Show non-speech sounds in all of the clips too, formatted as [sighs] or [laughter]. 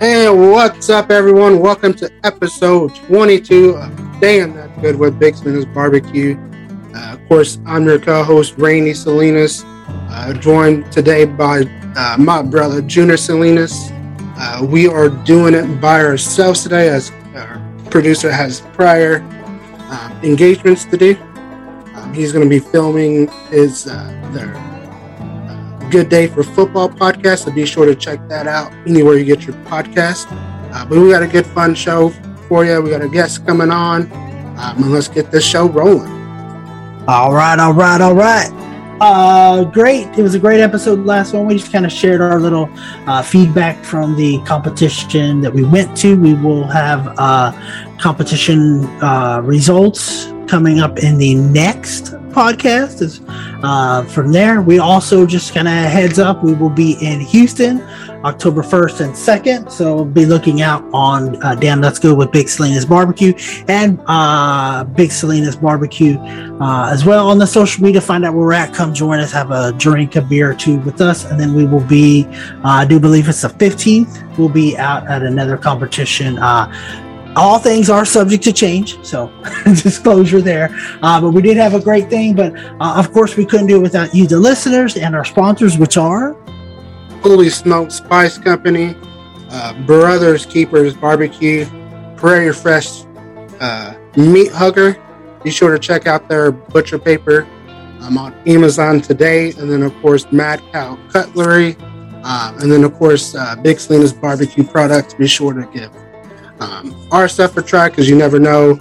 Hey, what's up, everyone? Welcome to episode 22 of Damn That's Good with Big Salinas Barbecue. Uh, of course, I'm your co host, Randy Salinas, uh, joined today by uh, my brother, Junior Salinas. Uh, we are doing it by ourselves today as our producer has prior uh, engagements to do. Um, he's going to be filming his uh, their Good Day for Football podcast, so be sure to check that out anywhere you get your podcast. Uh, but we got a good, fun show for you. We got a guest coming on, um, let's get this show rolling. All right, all right, all right. Uh, great. It was a great episode. Last one. We just kind of shared our little uh, feedback from the competition that we went to. We will have uh, competition uh, results coming up in the next podcast. Is uh, from there. We also just kind of heads up. We will be in Houston October 1st and 2nd. So be looking out on uh, Damn Let's Go with Big Salinas Barbecue and uh, Big Salinas Barbecue uh, as well on the social media. Find out where we're at. Come join us. Have a drink, a beer or two with us. And then we will be, uh, I do believe it's the 15th. We'll be out at another competition. All things are subject to change, so [laughs] disclosure there. Uh, but we did have a great thing, but uh, of course we couldn't do it without you, the listeners, and our sponsors, which are Holy Smoke Spice Company, uh, Brothers Keepers Barbecue, Prairie Fresh uh, Meat Hugger. Be sure to check out their butcher paper um, on Amazon today, and then of course Mad Cow Cutlery, uh, and then of course uh, Big Salinas Barbecue products. Be sure to give um, our stuff a try because you never know.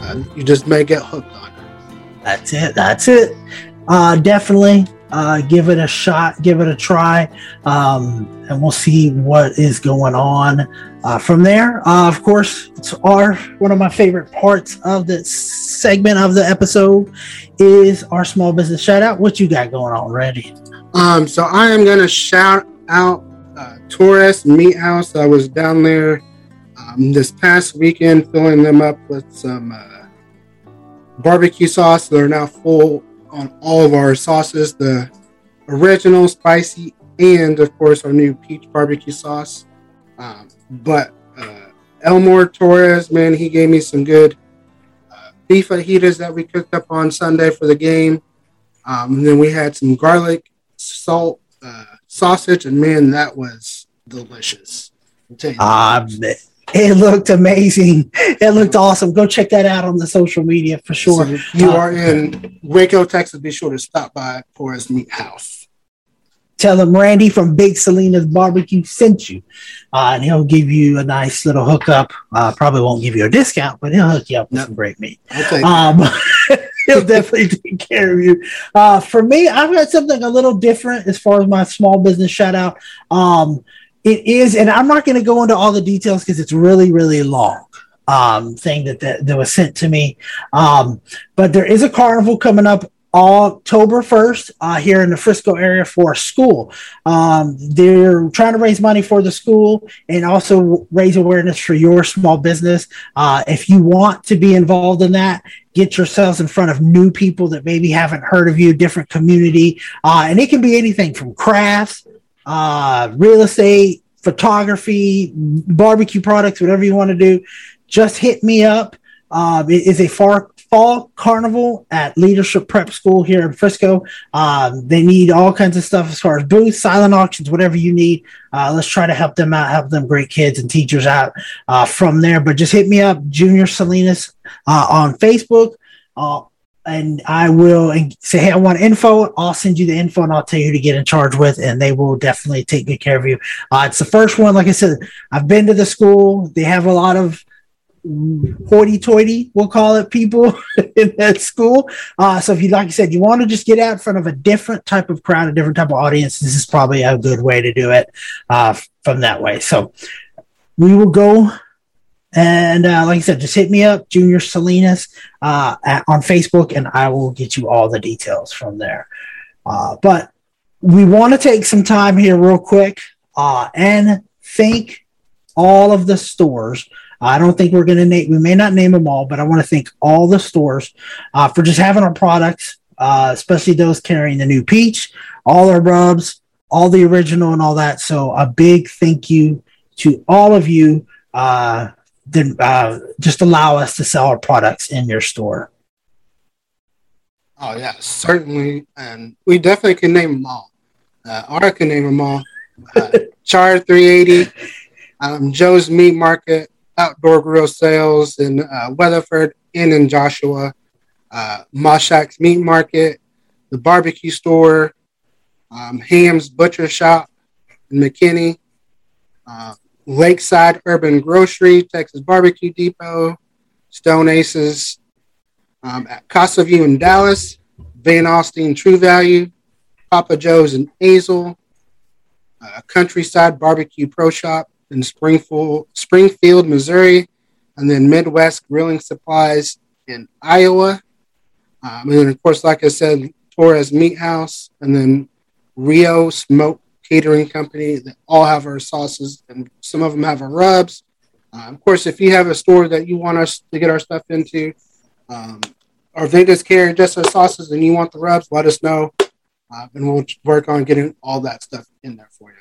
Uh, you just may get hooked on it. That's it. That's it. Uh, definitely uh, give it a shot, give it a try, um, and we'll see what is going on uh, from there. Uh, of course, it's our one of my favorite parts of the segment of the episode is our small business shout out. What you got going on, Randy? Um, so I am gonna shout out uh, Torres Meat House. I was down there um, this past weekend, filling them up with some uh, barbecue sauce. They're now full on all of our sauces the original, spicy, and of course, our new peach barbecue sauce. Um, but uh, Elmore Torres, man, he gave me some good uh, beef fajitas that we cooked up on Sunday for the game. Um, and then we had some garlic salt uh, sausage, and man, that was delicious. Ah, it looked amazing. It looked awesome. Go check that out on the social media for sure. So you uh, are in Waco, Texas. Be sure to stop by Torres Meat House. Tell them Randy from Big Salinas Barbecue sent you, uh, and he'll give you a nice little hookup. Uh, probably won't give you a discount, but he'll hook you up with nope. some great meat. Um, [laughs] he'll definitely take care of you. Uh, for me, I've got something a little different as far as my small business shout out. Um, it is, and I'm not going to go into all the details because it's really, really long. Um, thing that, that, that was sent to me. Um, but there is a carnival coming up October 1st uh, here in the Frisco area for school. Um, they're trying to raise money for the school and also raise awareness for your small business. Uh, if you want to be involved in that, get yourselves in front of new people that maybe haven't heard of you, different community. Uh, and it can be anything from crafts uh, real estate, photography, barbecue products, whatever you want to do, just hit me up. Uh, it is a far, fall carnival at Leadership Prep School here in Frisco. Um, they need all kinds of stuff as far as booths, silent auctions, whatever you need. Uh, let's try to help them out, help them great kids and teachers out uh, from there. But just hit me up, Junior Salinas, uh, on Facebook. And I will say, hey, I want info. I'll send you the info and I'll tell you who to get in charge with, and they will definitely take good care of you. Uh, it's the first one. Like I said, I've been to the school. They have a lot of hoity-toity, we'll call it, people [laughs] in that school. Uh, so if you, like I said, you want to just get out in front of a different type of crowd, a different type of audience, this is probably a good way to do it uh, from that way. So we will go and uh, like I said, just hit me up, Junior Salinas, uh, at, on Facebook, and I will get you all the details from there. Uh, but we want to take some time here, real quick, uh, and thank all of the stores. I don't think we're going to name, we may not name them all, but I want to thank all the stores uh, for just having our products, uh, especially those carrying the new peach, all our rubs, all the original, and all that. So, a big thank you to all of you, uh, then uh, just allow us to sell our products in your store. Oh yeah, certainly, and we definitely can name them all. Uh, can name them all. Uh, [laughs] Char 380, um, Joe's Meat Market, Outdoor Grill Sales in uh, Weatherford, Inn in Joshua, uh, Moshak's Meat Market, the Barbecue Store, um, Ham's Butcher Shop in McKinney, uh, Lakeside Urban Grocery, Texas Barbecue Depot, Stone Aces um, at Casa View in Dallas, Van Alstyne True Value, Papa Joe's in Azle, uh, Countryside Barbecue Pro Shop in Springfield, Springfield, Missouri, and then Midwest Grilling Supplies in Iowa. Um, and then, of course, like I said, Torres Meat House, and then Rio Smoke Catering Company that all have our sauces, and some of them have our rubs. Uh, of course, if you have a store that you want us to get our stuff into, um, or they just carry just our sauces and you want the rubs, let us know, uh, and we'll work on getting all that stuff in there for you.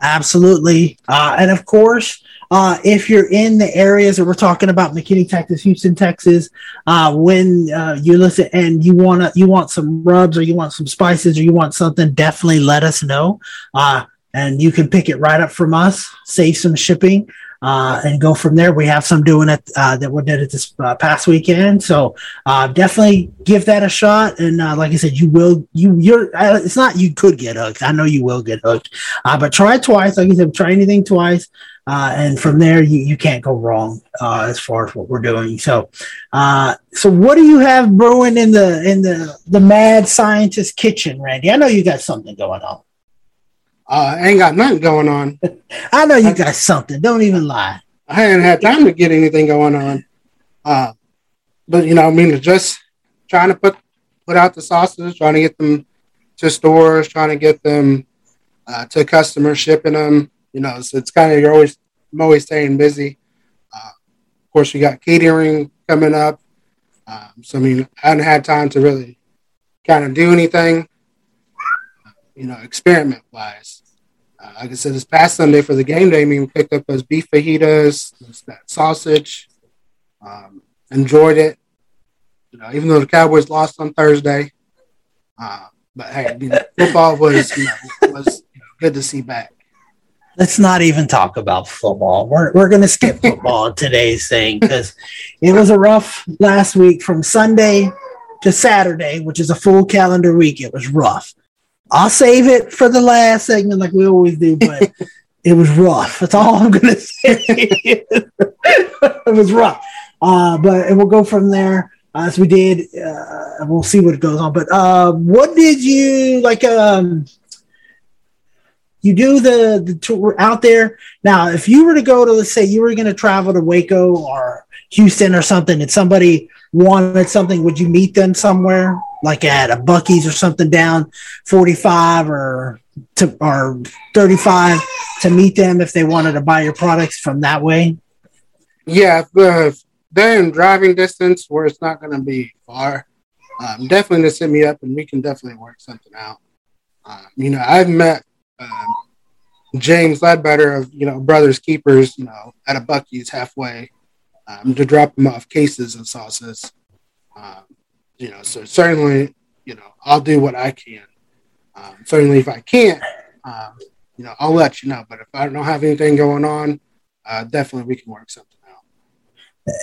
Absolutely. Uh, and of course, uh, if you're in the areas that we're talking about, McKinney, Texas, Houston, Texas, uh, when uh, you listen and you want to, you want some rubs or you want some spices or you want something, definitely let us know. Uh, and you can pick it right up from us, save some shipping uh, and go from there. We have some doing it uh, that we did it this uh, past weekend, so uh, definitely give that a shot. And uh, like I said, you will you you're uh, it's not you could get hooked. I know you will get hooked, but try twice. Like I said, try anything twice. and from there, you, you can't go wrong as far as what we're doing. So, so what do you have brewing in the in the the mad scientist kitchen, Randy? I know you got something going on. Uh, I ain't got nothing going on. [laughs] I know you I, got something. Don't even lie. I hadn't had time to get anything going on. Uh, but you know, I mean, just trying to put put out the sausages, trying to get them to stores, trying to get them uh, to customers, shipping them. You know, so it's kind of you're always I'm always staying busy. Uh, of course, we got catering coming up. Um, so I mean, I haven't had time to really kind of do anything you know, experiment wise. Like I said, this past Sunday for the game day, I mean, we picked up those beef fajitas, that sausage, um, enjoyed it. You know, even though the Cowboys lost on Thursday, uh, but hey, you know, football was you know, was you know, good to see back. Let's not even talk about football. We're we're gonna skip football [laughs] today's thing because it was a rough last week from Sunday to Saturday, which is a full calendar week. It was rough. I'll save it for the last segment like we always do, but [laughs] it was rough. That's all I'm gonna say. it was rough. Uh, but and we'll go from there uh, as we did. Uh, we'll see what goes on. But uh, what did you like? Um, you do the the tour out there now. If you were to go to, let's say, you were going to travel to Waco or Houston or something, and somebody wanted something, would you meet them somewhere? Like at a Buc-ee's or something down 45 or to or 35 to meet them if they wanted to buy your products from that way? Yeah, if they're in driving distance where it's not going to be far, um, definitely to send me up and we can definitely work something out. Um, you know, I've met um, James Ledbetter of you know Brothers Keepers, you know, at a Buc-ee's halfway um, to drop them off cases of sauces. Um, you know, so certainly, you know, I'll do what I can. Um, certainly, if I can't, um, you know, I'll let you know. But if I don't have anything going on, uh, definitely we can work something out.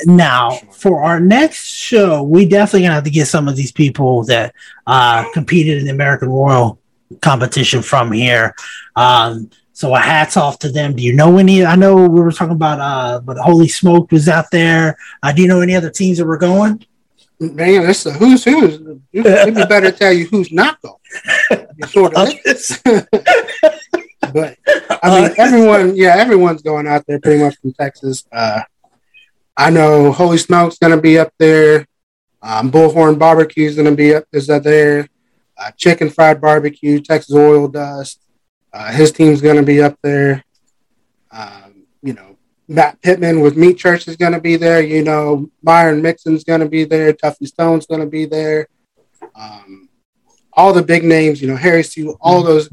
Now, sure. for our next show, we definitely gonna have to get some of these people that uh, competed in the American Royal competition from here. Um, so a hats off to them. Do you know any? I know we were talking about, uh, but Holy Smoke was out there. Uh, do you know any other teams that were going? Man, that's a who's who's. It'd be better tell you who's not going. [laughs] Sort of. [laughs] but I mean, everyone, yeah, everyone's going out there pretty much from Texas. Uh, I know Holy Smoke's going to be up there. Um, Bullhorn Barbecue's going to be up is up there. Uh, Chicken Fried Barbecue, Texas Oil Dust. Uh, his team's going to be up there. Um, you know, Matt Pittman with Meat Church is going to be there. You know, Myron Mixon's going to be there. Tuffy Stone's going to be there. Um, all the big names, you know, Harry Sewell, all those,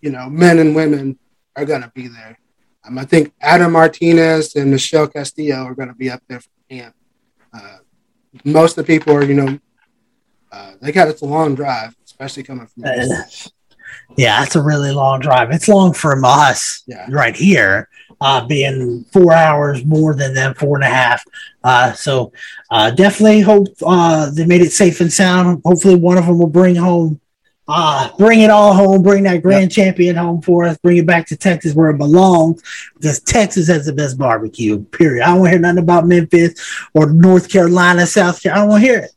you know, men and women are going to be there. Um, I think Adam Martinez and Michelle Castillo are going to be up there for camp. Uh, most of the people are, you know, uh, they got it's a long drive, especially coming from. Uh, yeah, it's a really long drive. It's long from us yeah. right here, uh, being four hours more than them, four and a half. Uh, so uh, definitely hope uh, they made it safe and sound. Hopefully, one of them will bring home, uh, bring it all home, bring that grand champion home for us, bring it back to Texas where it belongs, because Texas has the best barbecue. Period. I don't want to hear nothing about Memphis or North Carolina, South Carolina. I don't want to hear it.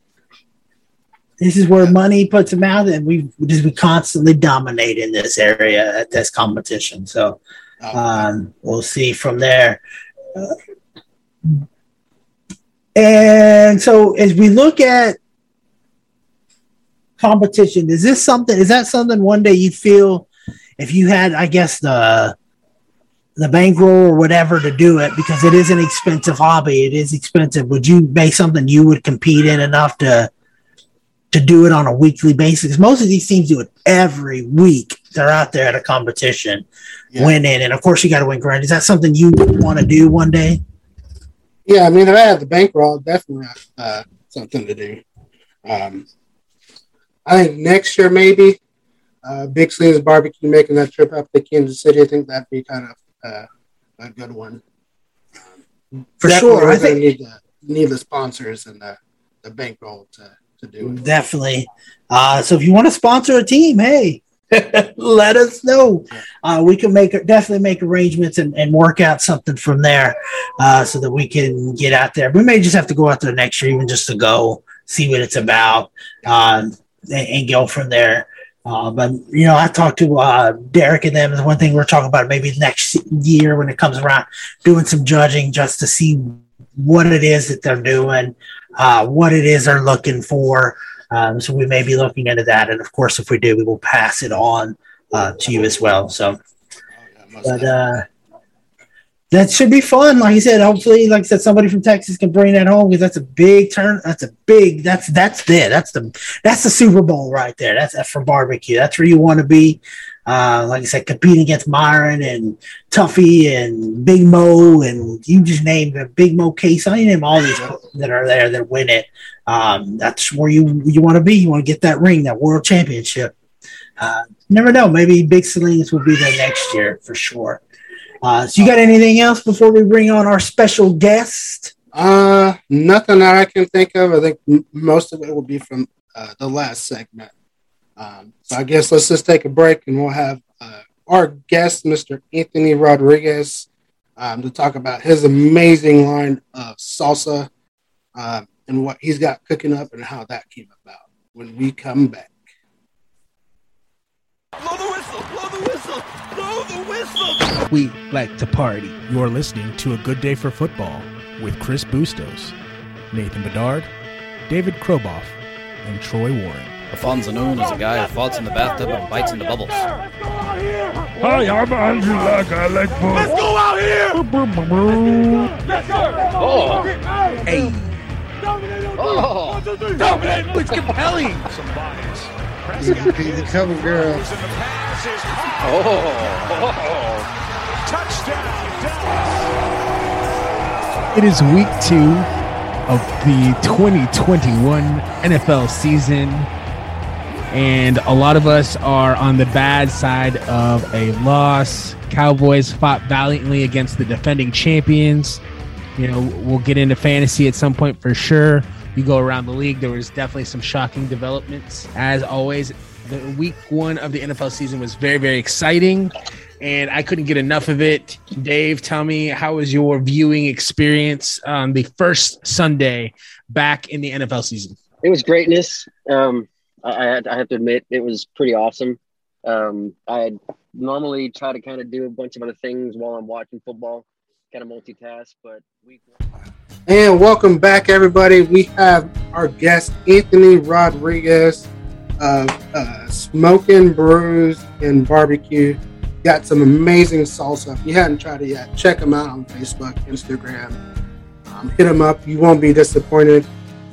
This is where money puts them out, and we just we constantly dominate in this area at this competition. So um, we'll see from there. Uh, and so as we look at competition, is this something? Is that something one day you feel if you had, I guess the the bankroll or whatever to do it because it is an expensive hobby. It is expensive. Would you make something you would compete in enough to to do it on a weekly basis. Most of these teams do it every week. They're out there at a competition, yeah. winning, and of course you got to win grand. Is that something you want to do one day? Yeah, I mean, if I had the bankroll, definitely uh, something to do. Um, I think next year maybe uh, Big Salinas Barbecue making that trip up to Kansas City. I think that'd be kind of uh, a good one. For sure, I think need the, need the sponsors and the, the bankroll to to do it. Definitely. Uh, so if you want to sponsor a team, hey, [laughs] let us know. Uh, we can make definitely make arrangements and, and work out something from there, uh, so that we can get out there. We may just have to go out there next year, even just to go see what it's about, um, and, and, go from there. Uh, but you know, I talked to uh, Derek and them. The one thing we're talking about maybe next year when it comes around, doing some judging just to see what it is that they're doing, uh, what it is they're looking for. Um, so we may be looking into that, and of course, if we do, we will pass it on uh, to you as well. So, but uh, that should be fun. Like I said, hopefully, like I said, somebody from Texas can bring that home because that's a big turn. That's a big. That's that's there. That's the that's the Super Bowl right there. That's, that's for barbecue. That's where you want to be. Uh, like I said, competing against Myron and Tuffy and Big Mo and you just name the Big Moe Cason. I name all these that are there that win it. Um, that's where you you want to be. You want to get that ring, that world championship. Uh, never know. Maybe Big Salinas will be there next year for sure. Uh, so you got anything else before we bring on our special guest? Uh, nothing that I can think of. I think m- most of it will be from uh, the last segment. Um, so I guess let's just take a break and we'll have uh, our guest, Mr. Anthony Rodriguez, um, to talk about his amazing line of salsa um, and what he's got cooking up and how that came about when we come back. Blow the whistle! Blow the whistle! Blow the whistle! We like to party. You're listening to A Good Day for Football with Chris Bustos, Nathan Bedard, David Kroboff, and Troy Warren. Alfonso Noon is a guy who falls in the bathtub and bites into bubbles. Hi, I'm Andrew Luck. I like books. Let's go out here! Let's go! Oh! Hey! Oh! Dominate! It's compelling! Some bias. He's a cover girl. Oh! Touchdown! It is week two of the 2021 NFL season and a lot of us are on the bad side of a loss. Cowboys fought valiantly against the defending champions. You know, we'll get into fantasy at some point for sure. You go around the league, there was definitely some shocking developments. As always, the week one of the NFL season was very, very exciting, and I couldn't get enough of it. Dave, tell me, how was your viewing experience on the first Sunday back in the NFL season? It was greatness. Um, I, I have to admit it was pretty awesome. Um, I normally try to kind of do a bunch of other things while I'm watching football, kind of multitask, but week And welcome back, everybody. We have our guest Anthony Rodriguez of uh, Smoking Brews and Barbecue. Got some amazing salsa. If you hadn't tried it yet, check him out on Facebook, Instagram. Um, hit him up. You won't be disappointed.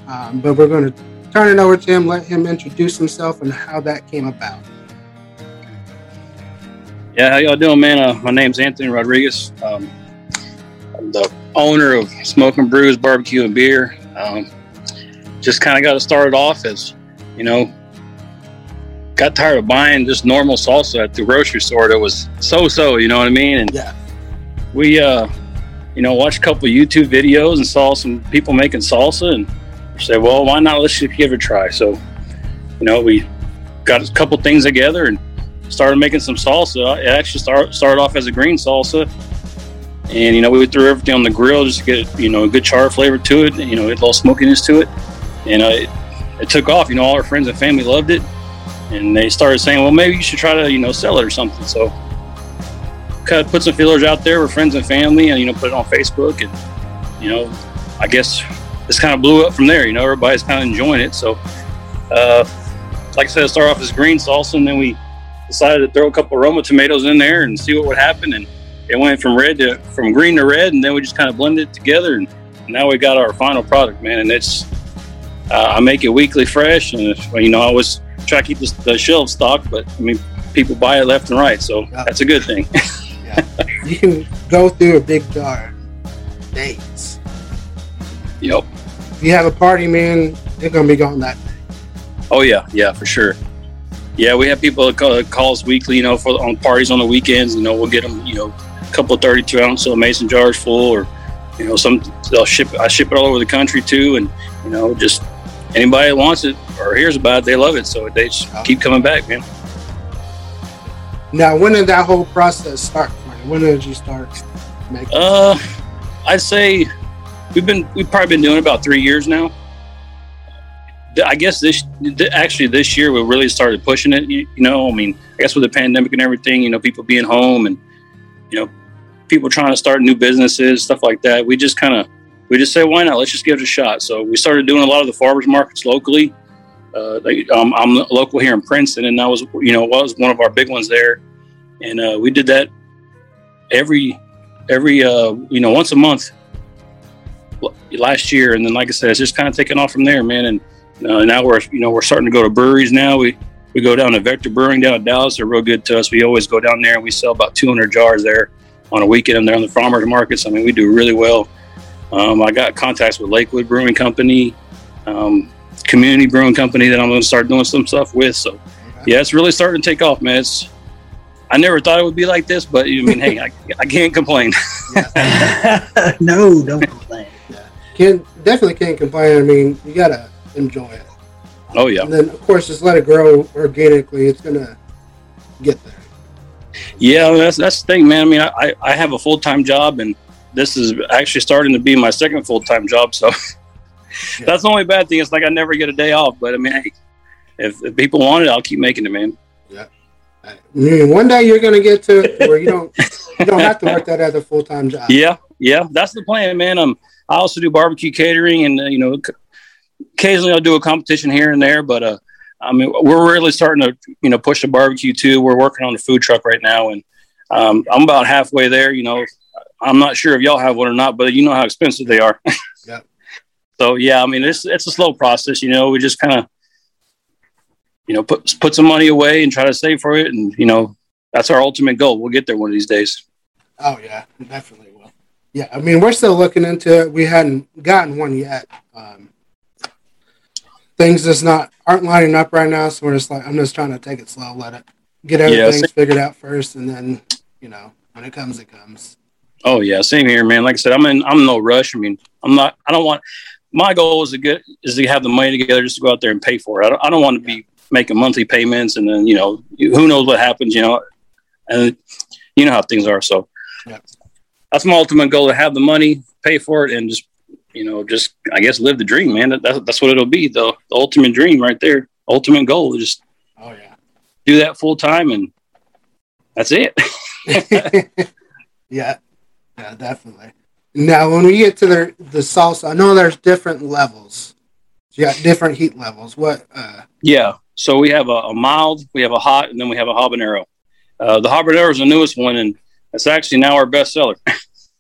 Um, but we're going to turn it over to him, let him introduce himself and how that came about. Yeah, how y'all doing, man? Uh, my name's Anthony Rodriguez. Um, I'm the owner of Smoking Brews Barbecue and Beer. Um, just kind of got to start it started off as, you know, got tired of buying just normal salsa at the grocery store that was so-so, you know what I mean? And yeah, we, uh, you know, watched a couple YouTube videos and saw some people making salsa and said, well, why not? Let's give it a try. So, you know, we got a couple things together and started making some salsa. It actually start, started off as a green salsa. And, you know, we threw everything on the grill just to get, you know, a good char flavor to it, you know, a little smokiness to it. And uh, it, it took off. You know, all our friends and family loved it. And they started saying, well, maybe you should try to, you know, sell it or something. So, cut, put some feelers out there with friends and family and, you know, put it on Facebook. And, you know, I guess this kind of blew up from there. You know, everybody's kind of enjoying it. So, uh, like I said, it started off as green salsa, and then we decided to throw a couple Roma tomatoes in there and see what would happen. And it went from red to from green to red, and then we just kind of blended it together, and now we got our final product, man. And it's uh, I make it weekly fresh, and if, you know I always try to keep the, the shelf stocked, but I mean people buy it left and right, so yeah. that's a good thing. [laughs] yeah. [laughs] You can go through a big jar days. Yep. You have a party, man, they're gonna be gone that day. Oh yeah, yeah, for sure. Yeah, we have people that call, call us weekly, you know, for on parties on the weekends. You know, we'll get them, you know, a couple of 32 ounce so mason jars full, or you know, some they'll ship. I ship it all over the country too, and you know, just anybody that wants it or hears about it, they love it. So they just keep coming back, man. Now, when did that whole process start? When did you start making? Uh, I'd say we've been we've probably been doing about three years now. I guess this actually this year we really started pushing it. You, you, know, I mean, I guess with the pandemic and everything, you know, people being home and you know, people trying to start new businesses, stuff like that. We just kind of we just say, why not? Let's just give it a shot. So we started doing a lot of the farmers markets locally. Uh, um, I'm local here in Princeton, and that was you know was one of our big ones there, and uh, we did that every every uh, you know once a month last year, and then like I said, it's just kind of taken off from there, man. And uh, now we're you know we're starting to go to breweries now. We we go down to Vector Brewing down in Dallas. They're real good to us. We always go down there and we sell about 200 jars there on a weekend. And They're on the farmers markets. I mean, we do really well. Um, I got contacts with Lakewood Brewing Company, um, Community Brewing Company that I'm going to start doing some stuff with. So, yeah, it's really starting to take off, man. It's I never thought it would be like this, but I mean, hey, I, I can't complain. [laughs] [laughs] no, don't complain. Can definitely can't complain. I mean, you gotta enjoy it. Oh yeah. And then of course just let it grow organically. It's gonna get there. Yeah, that's that's the thing, man. I mean, I, I have a full time job, and this is actually starting to be my second full time job. So [laughs] yeah. that's the only bad thing. It's like I never get a day off. But I mean, hey, if, if people want it, I'll keep making it, man. Yeah. I mean, one day you're gonna get to where you don't you don't have to work that as a full time job. [laughs] Yeah, yeah, that's the plan, man. Um, I also do barbecue catering, and uh, you know, occasionally I'll do a competition here and there, but uh, I mean, we're really starting to you know push the barbecue too. We're working on the food truck right now, and um, I'm about halfway there. You know, I'm not sure if y'all have one or not, but you know how expensive they are. [laughs] yeah. So yeah, I mean, it's it's a slow process. You know, we just kind of you know put put some money away and try to save for it, and you know that's our ultimate goal. We'll get there one of these days. Oh yeah, definitely. Yeah, I mean, we're still looking into it. We hadn't gotten one yet. Um, things just not aren't lining up right now. So we're just like, I'm just trying to take it slow, let it get everything yeah, figured out first, and then you know when it comes, it comes. Oh yeah, same here, man. Like I said, I'm in I'm in no rush. I mean, I'm not. I don't want. My goal is to get is to have the money together just to go out there and pay for it. I don't, I don't want to be making monthly payments and then you know who knows what happens. You know, and you know how things are. So yeah. That's my ultimate goal to have the money, pay for it, and just you know, just I guess live the dream, man. That, that's, that's what it'll be. The, the ultimate dream right there. Ultimate goal. Just oh yeah, do that full time, and that's it. [laughs] [laughs] yeah, yeah, definitely. Now, when we get to the the salsa, I know there's different levels. You got different heat levels. What? uh Yeah. So we have a, a mild, we have a hot, and then we have a habanero. Uh, the habanero is the newest one, and it's actually now our best seller.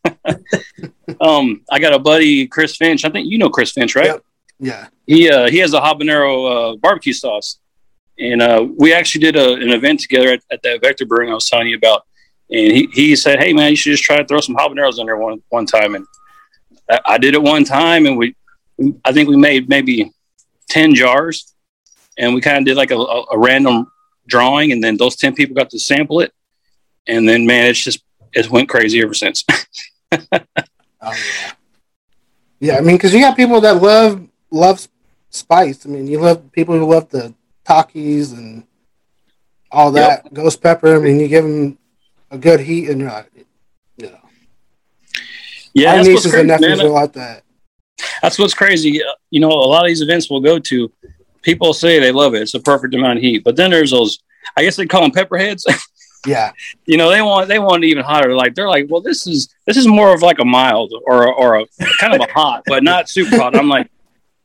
[laughs] um, I got a buddy, Chris Finch. I think you know Chris Finch, right? Yep. Yeah. He uh, he has a habanero uh, barbecue sauce, and uh, we actually did a, an event together at, at that Vector Brewing I was telling you about. And he, he said, "Hey man, you should just try to throw some habaneros in there one one time." And I, I did it one time, and we, I think we made maybe ten jars, and we kind of did like a, a, a random drawing, and then those ten people got to sample it, and then man, it's just it went crazy ever since. [laughs] oh, yeah. yeah, I mean, because you got people that love love spice. I mean, you love people who love the Takis and all that yep. ghost pepper. I mean, you give them a good heat, and you're like, you know, yeah, our nieces crazy, and nephews are like that. That's what's crazy. Uh, you know, a lot of these events we'll go to, people say they love it. It's a perfect amount of heat, but then there's those. I guess they call them pepperheads. [laughs] yeah, you know, they want they want it even hotter. Like they're like, well, this is this is more of like a mild or or a kind of a hot, but not super hot. I'm like,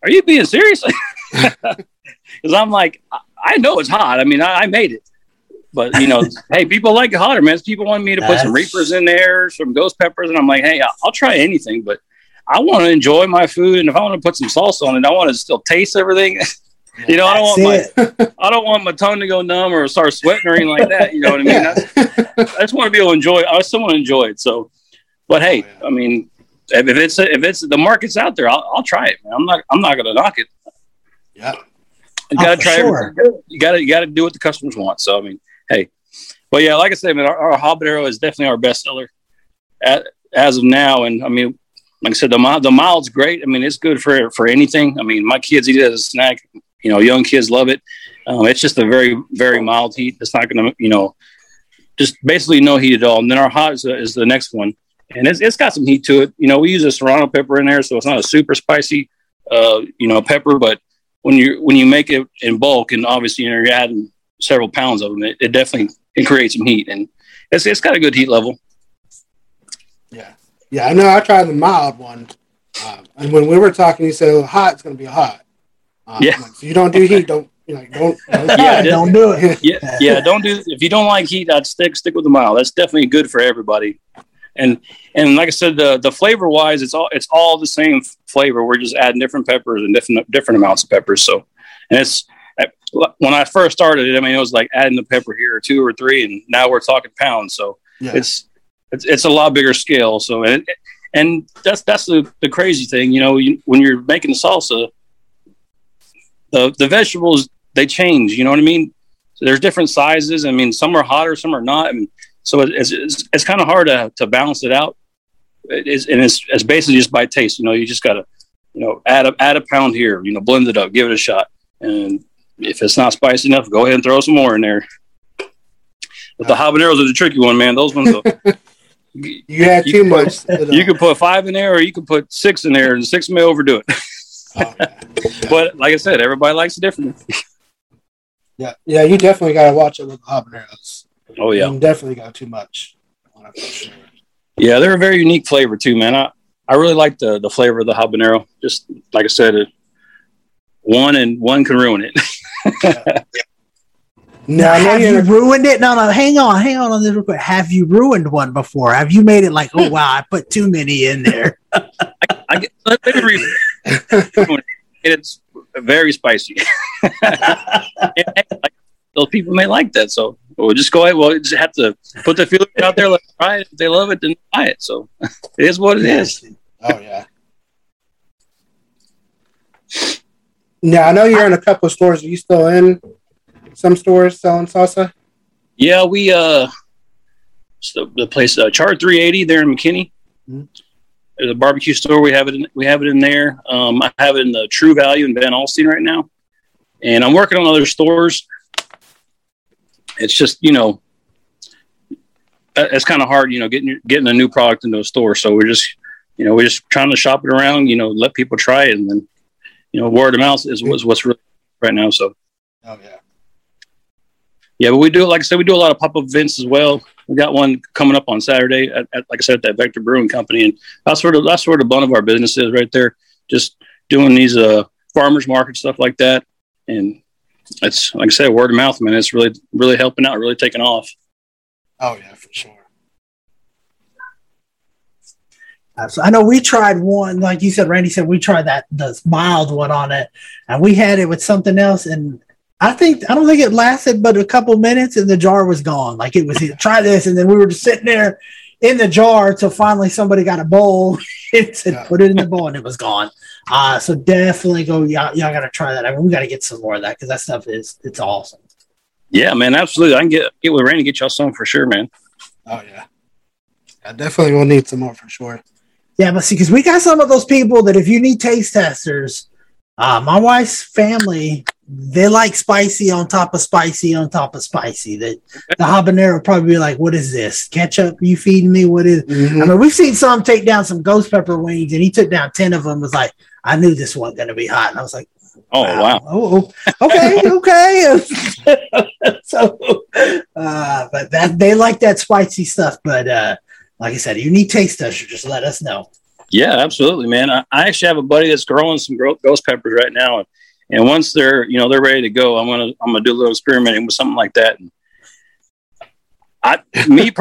are you being serious? [laughs] Because I'm like, I know it's hot. I mean, I, I made it. But you know, [laughs] hey, people like it hotter, man. People want me to put some reapers in there, some ghost peppers, and I'm like, hey, I'll, I'll try anything, but I want to enjoy my food, and if I want to put some salsa on it, I want to still taste everything. [laughs] you know, I don't want my I don't want my tongue to go numb or start sweating or anything like that. You know what I mean? I, I just want to be able to enjoy. It. I just want to enjoy it. So, but hey, oh, I mean, if, if it's if it's the market's out there, I'll, I'll try it. Man. I'm not I'm not going to knock it. Yeah, you got to oh, try sure. You got to you got to do what the customers want. So I mean, hey, but yeah, like I said, man, our, our habanero is definitely our best seller at, as of now. And I mean, like I said, the mild, the mild's great. I mean, it's good for for anything. I mean, my kids eat it as a snack. You know, young kids love it. Um, it's just a very very mild heat. It's not going to you know just basically no heat at all. And then our hot is, is the next one, and it's, it's got some heat to it. You know, we use a serrano pepper in there, so it's not a super spicy, uh, you know, pepper. But when you when you make it in bulk, and obviously you know, you're adding several pounds of them, it, it definitely it creates some heat, and it's it's got a good heat level. Yeah, yeah, I know. I tried the mild one, uh, and when we were talking, you said oh, hot. It's going to be hot. Uh, yeah. Like, so you don't do heat. Don't you know, don't, [laughs] don't, yeah, don't do it. [laughs] yeah, yeah, don't do. If you don't like heat, I'd stick stick with the mild. That's definitely good for everybody. And and like I said, the the flavor wise, it's all it's all the same flavor. We're just adding different peppers and different different amounts of peppers. So, and it's when I first started it, I mean, it was like adding the pepper here, two or three, and now we're talking pounds. So yeah. it's, it's it's a lot bigger scale. So and and that's that's the, the crazy thing, you know, you, when you're making the salsa, the the vegetables they change. You know what I mean? So there's different sizes. I mean, some are hotter, some are not, and so it's it's, it's kind of hard to to balance it out. It is, and it's it's basically just by taste. You know, you just gotta you know add a add a pound here. You know, blend it up, give it a shot, and if it's not spicy enough, go ahead and throw some more in there. But the habaneros are the tricky one, man. Those ones. Are, [laughs] you had too much. you can put five in there, or you can put six in there, and six may overdo it. [laughs] but like I said, everybody likes it different. yeah, yeah, you definitely got to watch it with the habaneros. Oh yeah, you definitely got too much. Sure. Yeah, they're a very unique flavor too, man. I I really like the the flavor of the habanero. Just like I said, it, one and one can ruin it. [laughs] Now, have you ruined it? No, no, hang on, hang on on this real quick. Have you ruined one before? Have you made it like, oh wow, I put too many in there? [laughs] I, I get, it's very spicy. [laughs] [laughs] those people may like that, so we'll just go ahead. We'll just have to put the feeler out there. Let's try it. If they love it, then buy it. So [laughs] it is what it is. Oh yeah. Now I know you're in a couple of stores. Are you still in some stores selling salsa? Yeah, we uh, the, the place uh, Chart 380 there in McKinney. Mm-hmm. A barbecue store. We have it. In, we have it in there. Um, I have it in the True Value in Van Alstyne right now, and I'm working on other stores. It's just you know, it's kind of hard, you know, getting getting a new product into a store. So we're just, you know, we're just trying to shop it around. You know, let people try it, and then you know, word of mouth is, is what's really right now. So, oh yeah, yeah. But we do, like I said, we do a lot of pop up events as well. We got one coming up on Saturday, at, at, like I said, at that Vector Brewing Company, and that's sort of that's sort of one of our businesses right there. Just doing these uh farmers market stuff like that, and it's like I said, word of mouth, man. It's really really helping out, really taking off. Oh yeah, for sure. Uh, so I know we tried one, like you said, Randy said we tried that the mild one on it, and we had it with something else, and I think I don't think it lasted but a couple minutes and the jar was gone. Like it was try this, and then we were just sitting there in the jar until finally somebody got a bowl [laughs] and said yeah. put it in the bowl and it was gone. Uh, so definitely go y'all, y'all gotta try that. I mean we gotta get some more of that because that stuff is it's awesome. Yeah, man, absolutely. I can get get with Randy, get y'all some for sure, man. Oh yeah. I definitely will need some more for sure. Yeah, but see, because we got some of those people that if you need taste testers, uh, my wife's family they like spicy on top of spicy on top of spicy. That the habanero probably be like, "What is this ketchup? You feeding me? What is?" Mm-hmm. I mean, we've seen some take down some ghost pepper wings, and he took down ten of them. Was like, "I knew this wasn't going to be hot," and I was like, "Oh wow, wow. oh okay, [laughs] okay." [laughs] so, uh, but that they like that spicy stuff. But uh, like I said, you need taste tester, just let us know. Yeah, absolutely, man. I, I actually have a buddy that's growing some ghost peppers right now. And and once they're, you know, they're ready to go, I'm gonna I'm gonna do a little experimenting with something like that. And I, me,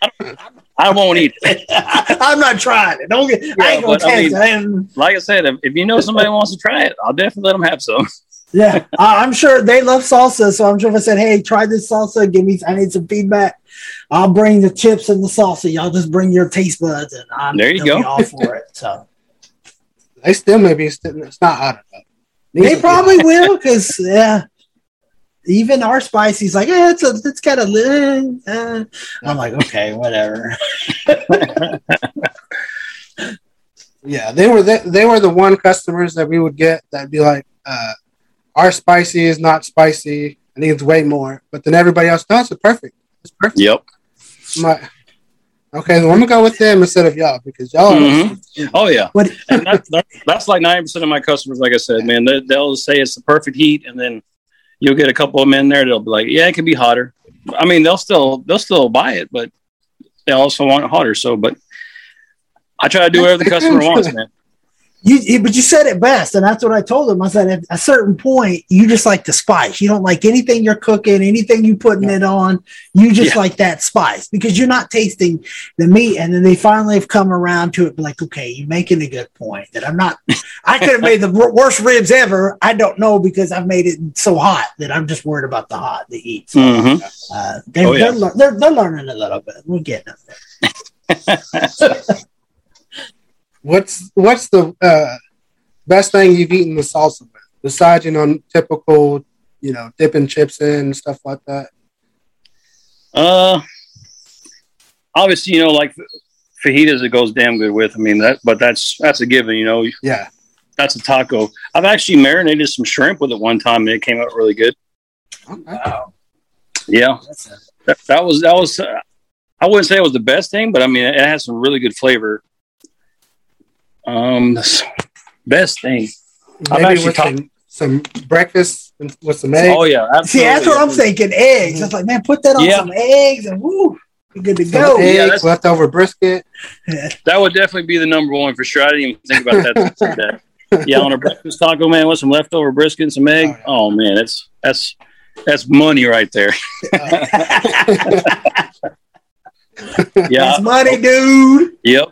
I, I, won't eat it. [laughs] I'm not trying it. Don't get. Yeah, I ain't gonna taste I mean, it. Like I said, if, if you know somebody wants to try it, I'll definitely let them have some. Yeah, I'm sure they love salsa. So I'm sure if I said, "Hey, try this salsa, give me, I need some feedback," I'll bring the chips and the salsa. Y'all just bring your taste buds, and I'm there. You go. all for it. So [laughs] they still maybe it's not hot enough. They probably [laughs] will because yeah, even our spicy's like, yeah, it's a, it's got a little. Uh. I'm like, okay, whatever. [laughs] yeah, they were the, they were the one customers that we would get that'd be like, uh, our spicy is not spicy. I think it's way more, but then everybody else, does it's perfect. It's perfect. Yep. My, Okay, well, I'm gonna go with them instead of y'all because y'all. Mm-hmm. Oh yeah, what? and that, that, that's like ninety percent of my customers. Like I said, man, they, will say it's the perfect heat, and then you'll get a couple of men there. They'll be like, "Yeah, it can be hotter." I mean, they'll still they'll still buy it, but they also want it hotter. So, but I try to do whatever the customer wants, [laughs] man you, but you said it best, and that's what I told him. I said at a certain point, you just like the spice. You don't like anything you're cooking, anything you're putting it on. You just yeah. like that spice because you're not tasting the meat. And then they finally have come around to it, like, okay, you're making a good point that I'm not. I could have made the worst ribs ever. I don't know because I've made it so hot that I'm just worried about the hot, the heat. So, mm-hmm. uh, they, oh, yeah. they're, they're, they're learning a little bit. We're getting them there. [laughs] What's what's the uh, best thing you've eaten the salsa with, besides you know typical, you know, dipping chips in and stuff like that? Uh, obviously, you know, like fajitas, it goes damn good with. I mean that, but that's that's a given, you know. Yeah, that's a taco. I've actually marinated some shrimp with it one time, and it came out really good. Okay. Wow. Yeah, that, that was that was. Uh, I wouldn't say it was the best thing, but I mean, it has some really good flavor. Um, best thing. Maybe I've with some, some breakfast with some eggs. Oh yeah, absolutely. see, that's what I'm thinking. Eggs. I was like, man, put that on yeah. some eggs, and woo, you're good to go. Eggs, yeah, that's, leftover brisket. [laughs] that would definitely be the number one for sure. I didn't even think about that. [laughs] yeah, on a breakfast taco, man, with some leftover brisket and some egg. Oh, yeah. oh man, that's that's that's money right there. [laughs] yeah, that's money, dude. Yep.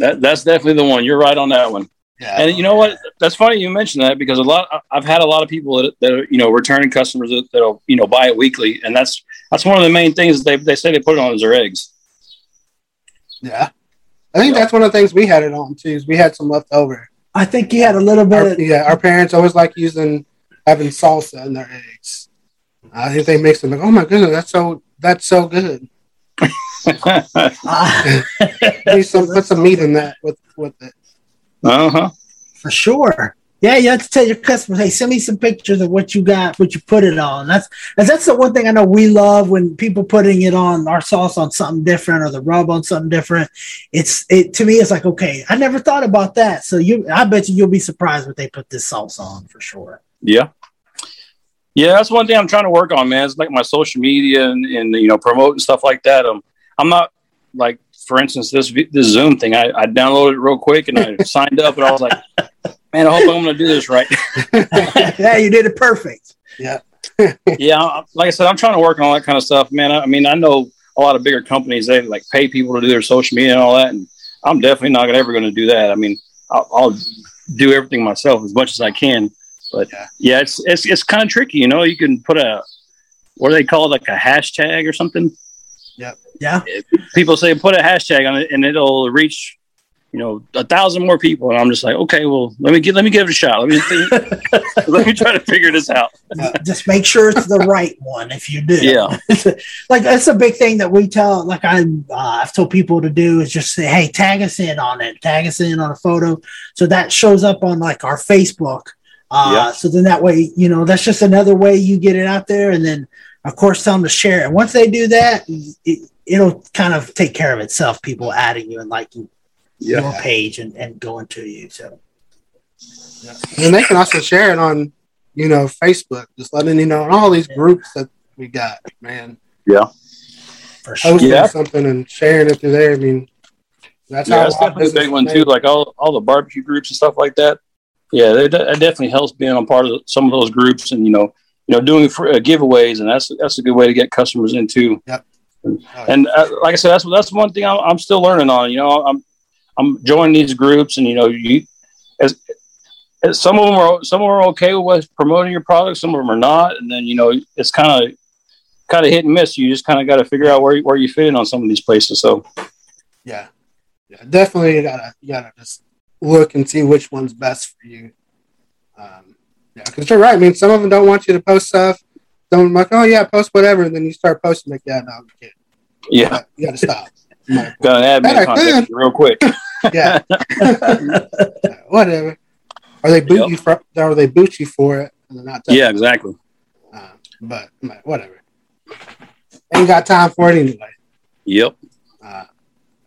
That, that's definitely the one. You're right on that one. Yeah. And you know what? That's funny you mentioned that because a lot I've had a lot of people that, that are, you know returning customers that, that'll you know buy it weekly, and that's that's one of the main things they they say they put it on is their eggs. Yeah, I think that's one of the things we had it on too. Is we had some left over. I think you had a little bit. Our, yeah, our parents always like using having salsa in their eggs. Uh, I think they mix them like, oh my goodness, that's so that's so good. [laughs] [laughs] uh, some, put some meat in that with with it. Uh huh. For sure. Yeah, you have to tell your customers, hey, send me some pictures of what you got, what you put it on. That's that's the one thing I know we love when people putting it on our sauce on something different or the rub on something different. It's it to me, it's like okay, I never thought about that. So you, I bet you, you'll be surprised what they put this sauce on for sure. Yeah, yeah, that's one thing I'm trying to work on, man. It's like my social media and, and you know promoting stuff like that. Um, I'm not like, for instance, this this Zoom thing. I, I downloaded it real quick and I [laughs] signed up, and I was like, man, I hope I'm going to do this right. [laughs] yeah, you did it perfect. Yeah, [laughs] yeah. Like I said, I'm trying to work on all that kind of stuff, man. I, I mean, I know a lot of bigger companies they like pay people to do their social media and all that, and I'm definitely not ever going to do that. I mean, I'll, I'll do everything myself as much as I can. But yeah, yeah it's it's it's kind of tricky. You know, you can put a what do they call it, like a hashtag or something. Yep. Yeah. People say put a hashtag on it and it'll reach you know, a thousand more people, and I'm just like, okay, well, let me get, let me give it a shot. Let me [laughs] let me try to figure this out. just make sure it's the right one. If you do, yeah, [laughs] like that's a big thing that we tell. Like I, uh, I've told people to do is just say, hey, tag us in on it, tag us in on a photo, so that shows up on like our Facebook. Uh, yeah. So then that way, you know, that's just another way you get it out there, and then of course tell them to share it. Once they do that, it, it'll kind of take care of itself. People adding you and liking yeah. your page and, and going to you. So, yeah. and they can also share it on, you know, Facebook, just letting you know all these groups that we got, man. Yeah. For sure. Posting yeah. something and sharing it through there. I mean, that's yeah, how it's definitely a big one too. Like all, all the barbecue groups and stuff like that. Yeah, it, it definitely helps being on part of some of those groups and you know, you know, doing for, uh, giveaways, and that's that's a good way to get customers into. Yep. And, uh, like I said, that's that's one thing I'm, I'm, still learning on. You know, I'm I'm joining these groups, and you know, you as, as some of them are some of them are okay with promoting your product, some of them are not, and then you know, it's kind of kind of hit and miss. You just kind of got to figure out where where you fit in on some of these places. So, yeah, yeah, definitely you gotta you gotta just look and see which one's best for you. Um, yeah, because you're right. I mean, some of them don't want you to post stuff. Don't like, oh yeah, post whatever, and then you start posting like, yeah, no, you. Yeah, you got to stop. Got an admin contact real quick. [laughs] yeah. [laughs] [laughs] Whatever. Are they boot yep. you for, or they boot you for it, and they're not. Yeah, exactly. Uh, but whatever. Ain't got time for it anyway. Yep. Uh,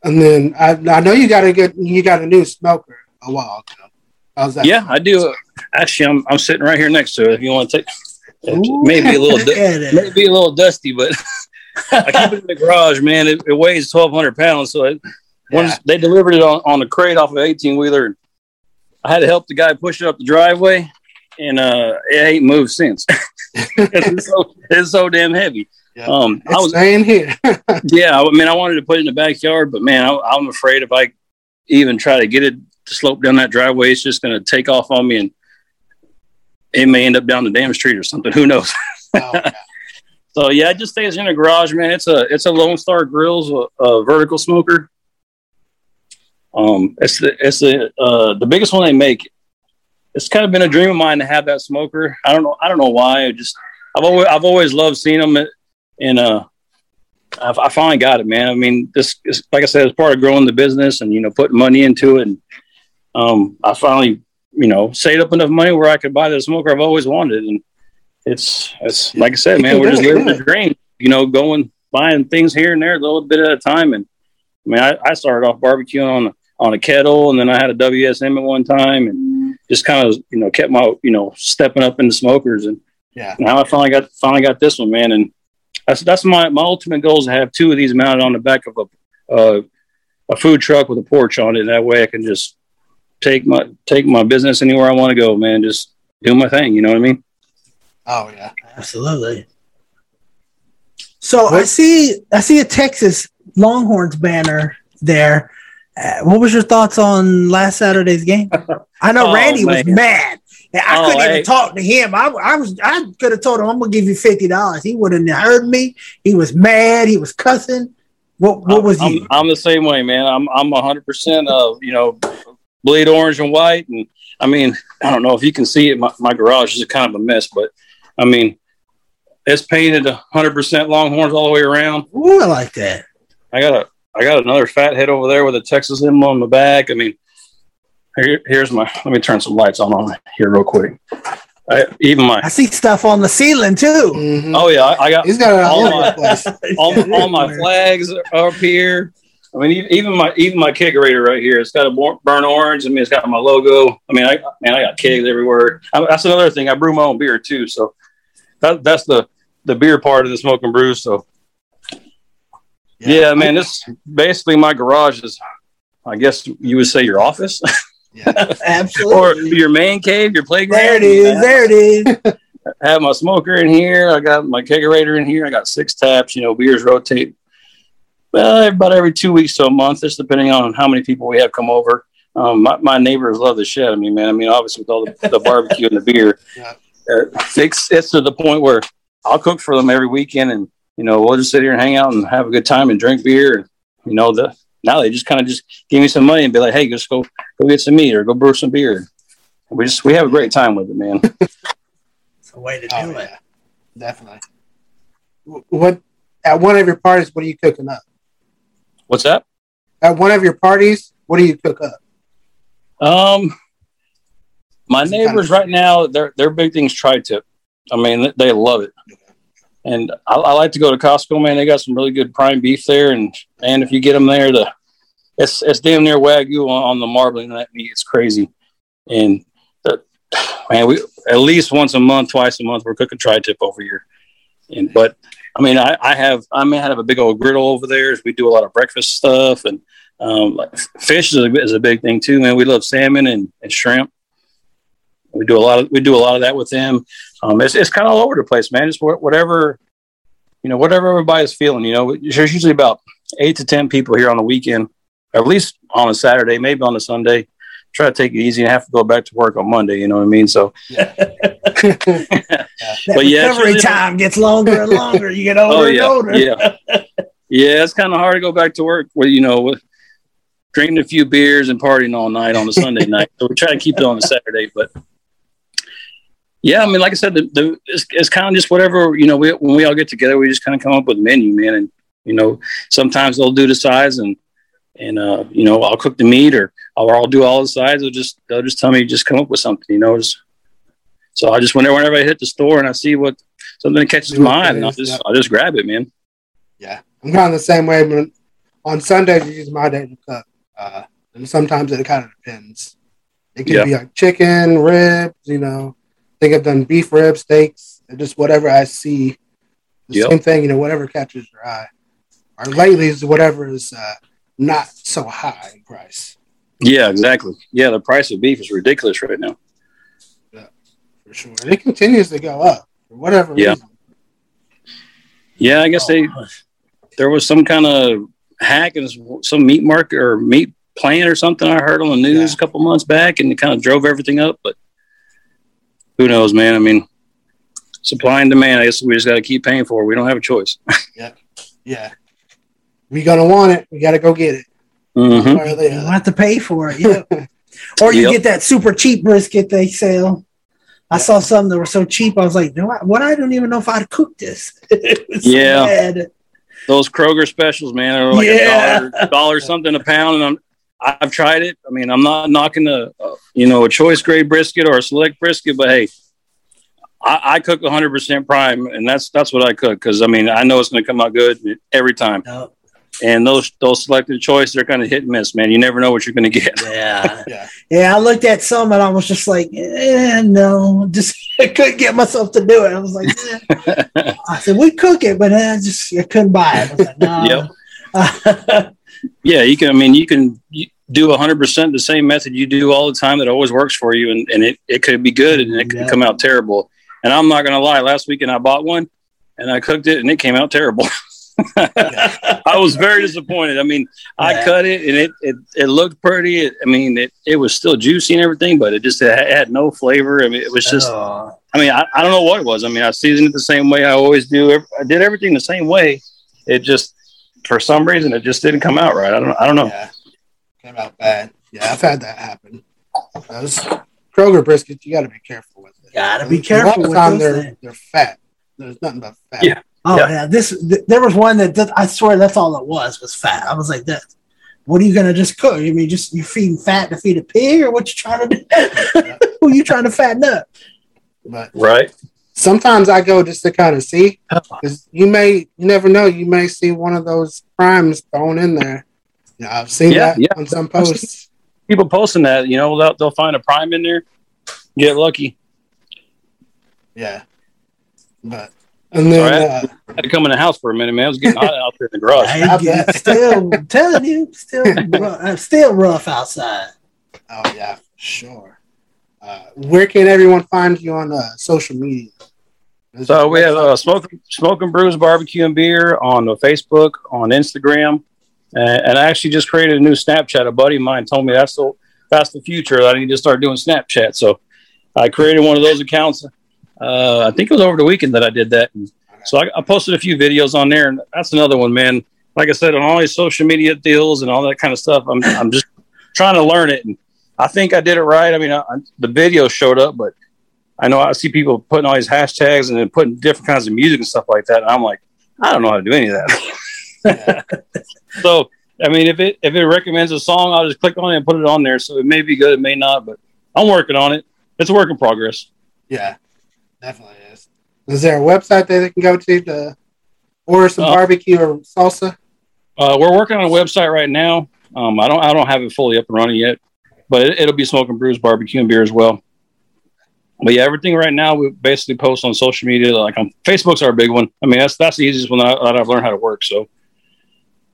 and then I, I know you got a good you got a new smoker a while ago. How's that? Yeah, I do. Actually, I'm I'm sitting right here next to it. If you want to take, maybe a little, maybe a little dusty, but [laughs] I keep it in the garage, man. It, it weighs 1,200 pounds, so it, yeah. once they delivered it on, on a crate off of 18 wheeler. I had to help the guy push it up the driveway, and uh, it ain't moved since. [laughs] it's, [laughs] so, it's so damn heavy. Yeah. Um, it's I was staying here. yeah, I mean, I wanted to put it in the backyard, but man, I, am afraid if I even try to get it to slope down that driveway, it's just going to take off on me, and it may end up down the damn street or something. Who knows? [laughs] Oh, so yeah, it just stays in the garage, man. It's a it's a Lone Star Grills, a, a vertical smoker. Um, it's the it's the uh, the biggest one they make. It's kind of been a dream of mine to have that smoker. I don't know. I don't know why. I just I've always I've always loved seeing them, and uh, I, I finally got it, man. I mean, this is like I said, it's part of growing the business and you know putting money into it. And um, I finally you know saved up enough money where I could buy the smoker I've always wanted, and it's it's like I said, man, we're just [laughs] living the dream. You know, going buying things here and there a little bit at a time, and I mean, I, I started off barbecuing on on a kettle, and then I had a WSM at one time, and just kind of you know kept my you know stepping up into smokers, and yeah, now I finally got finally got this one, man, and that's that's my my ultimate goal is to have two of these mounted on the back of a uh, a food truck with a porch on it. That way, I can just take my take my business anywhere I want to go, man. Just do my thing. You know what I mean? Oh yeah, absolutely. So what? I see I see a Texas Longhorns banner there. Uh, what was your thoughts on last Saturday's game? I know [laughs] oh, Randy man. was mad. I oh, couldn't hey. even talk to him. I, I was I could have told him I'm gonna give you fifty dollars. He wouldn't have heard me. He was mad. He was cussing. What what was I'm, he? I'm the same way, man. I'm I'm 100 percent of you know bleed orange and white, and I mean I don't know if you can see it. My, my garage is kind of a mess, but I mean it's painted 100 percent Longhorns all the way around. Ooh, I like that. I got a I got another fat head over there with a Texas emblem on the back. I mean, here, here's my. Let me turn some lights on on here real quick. I, even my. I see stuff on the ceiling too. Mm-hmm. Oh yeah, I, I, got. He's got all my all, all, my [laughs] flags up here. I mean, even my even my kegerator right here. It's got a burnt orange. I mean, it's got my logo. I mean, I man, I got kegs everywhere. I, that's another thing. I brew my own beer too, so that that's the the beer part of the smoking and brew. So yeah, yeah man, this basically my garage is, I guess you would say your office. [laughs] Yeah, [laughs] absolutely. or your man cave, your playground. There it is. There it is. [laughs] I have my smoker in here. I got my kegerator in here. I got six taps. You know, beers rotate. Well, about every two weeks to a month, just depending on how many people we have come over. Um, my, my neighbors love the shed. I mean, man, I mean, obviously with all the, the barbecue and the beer, [laughs] yeah. uh, it's, it's to the point where I'll cook for them every weekend and, you know, we'll just sit here and hang out and have a good time and drink beer. And, you know, the, now they just kind of just give me some money and be like, Hey, just go, go get some meat or go brew some beer. And we just, we have a great time with it, man. [laughs] it's a way to do oh, it. Yeah. Definitely. What, at one of your parties, what are you cooking up? What's that? At one of your parties, what do you cook up? Um, my neighbors right now, their their big thing's tri-tip. I mean, they love it, and I, I, like to go to Costco. Man, they got some really good prime beef there, and and if you get them there, the it's it's damn near wagyu on, on the marbling that meat. It's crazy, and the, [sighs] man, we at least once a month, twice a month, we're cooking tri-tip over here. And but I mean, I, I have I I have a big old griddle over there. We do a lot of breakfast stuff, and um, like fish is a, is a big thing too, man. We love salmon and, and shrimp. We do a lot of we do a lot of that with them. Um, it's it's kind of all over the place, man. It's whatever you know, whatever everybody's feeling. You know, there's usually about eight to ten people here on the weekend, at least on a Saturday, maybe on a Sunday. Try to take it easy and have to go back to work on Monday. You know what I mean? So, [laughs] yeah. but yeah, recovery time gets longer and longer. You get [laughs] older oh, yeah, and older. yeah, yeah. It's kind of hard to go back to work. With you know, with drinking a few beers and partying all night on a Sunday night. So we try to keep it on a Saturday, but yeah, I mean, like I said, the, the it's, it's kind of just whatever you know. We, when we all get together, we just kind of come up with a menu, man. And you know, sometimes they'll do the sides, and and uh, you know, I'll cook the meat, or I'll, I'll do all the sides. They'll just they'll just tell me just come up with something, you know. Just, so I just whenever whenever I hit the store and I see what something catches my eye, and I'll just yeah. I'll just grab it, man. Yeah, I'm kind of the same way. But on Sundays, it's my day to cook. Uh, and sometimes it kind of depends. It can be like chicken, ribs, you know. I think I've done beef ribs, steaks, and just whatever I see. The yep. same thing, you know, whatever catches your eye. Or lately is whatever is uh, not so high in price. Yeah, exactly. Yeah, the price of beef is ridiculous right now. Yeah, for sure. And it continues to go up for whatever yeah. reason. Yeah, I guess oh, they there was some kind of hack and some meat market or meat plant or something I heard on the news yeah. a couple months back, and it kind of drove everything up. But who knows, man? I mean, supply and demand. I guess we just got to keep paying for it. We don't have a choice. [laughs] yeah, yeah. We gonna want it. We got to go get it. Mm-hmm. You have to pay for it. Yeah. [laughs] or you yep. get that super cheap brisket they sell. I saw some that were so cheap. I was like, no, what? I don't even know if I'd cook this. [laughs] yeah. So those Kroger specials, man, are like yeah. a dollar, dollar something a pound, and I'm I've tried it. I mean, I'm not knocking a, a you know a choice grade brisket or a select brisket, but hey, I, I cook 100 percent prime, and that's that's what I cook because I mean I know it's going to come out good every time. And those those selected choice, they're kind of hit and miss, man. You never know what you're going to get. [laughs] Yeah, [laughs] yeah, yeah. I looked at some and I was just like, eh, no, [laughs] just I couldn't get myself to do it. I was like, eh. I said we cook it, but I just I couldn't buy it. I was like, no. Yep. yeah, you can. I mean, you can do 100 percent the same method you do all the time that always works for you, and, and it, it could be good and it could yeah. come out terrible. And I'm not going to lie. Last weekend I bought one and I cooked it and it came out terrible. [laughs] I was very disappointed. I mean, yeah. I cut it and it it, it looked pretty. It, I mean, it, it was still juicy and everything, but it just it had no flavor. I mean, it was just. Oh. I mean, I, I don't know what it was. I mean, I seasoned it the same way I always do. I did everything the same way. It just, for some reason, it just didn't come out right. I don't. I don't know. Yeah. Came out bad. Yeah, I've had that happen. Those Kroger briskets, you got to be careful with it. Got to be careful. A lot of they're, they're fat. There's nothing but fat. Yeah. Oh yeah. yeah. This th- there was one that, that, I swear that's all it was was fat. I was like that. What are you gonna just cook? You mean just you feeding fat to feed a pig, or what you trying to do? [laughs] Who you trying to fatten up? But right. Sometimes I go just to kind of see, uh-huh. because you may you never know. You may see one of those primes thrown in there. Yeah, I've seen yeah, that yeah. on some posts. People posting that, you know, they'll, they'll find a prime in there, get lucky. Yeah, but and then right. uh, I had to come in the house for a minute, man. I was getting hot out there in the garage. I [laughs] still telling you, still [laughs] rough, still rough outside. Oh yeah, sure. Uh, where can everyone find you on uh, social media? Is so we have uh, smoking smoking brews barbecue and beer on Facebook, on Instagram, and, and, I actually just created a new Snapchat. A buddy of mine told me that's the past the future. I need to start doing Snapchat. So I created one of those accounts. Uh, I think it was over the weekend that I did that. And so I, I, posted a few videos on there, and that's another one, man. Like I said, on all these social media deals and all that kind of stuff, I'm I'm just trying to learn it, and I think I did it right. I mean, I, the video showed up, but I know I see people putting all these hashtags and then putting different kinds of music and stuff like that. And I'm like, I don't know how to do any of that. [laughs] so I mean, if it if it recommends a song, I'll just click on it and put it on there. So it may be good, it may not, but I'm working on it. It's a work in progress. Yeah, definitely is. Is there a website that they can go to to order some uh, barbecue or salsa? Uh, we're working on a website right now. Um, I don't I don't have it fully up and running yet, but it, will be smoking brews, barbecue, and beer as well. But yeah, everything right now we basically post on social media. Like on Facebook's our big one. I mean, that's that's the easiest one that, I, have learned how to work. So,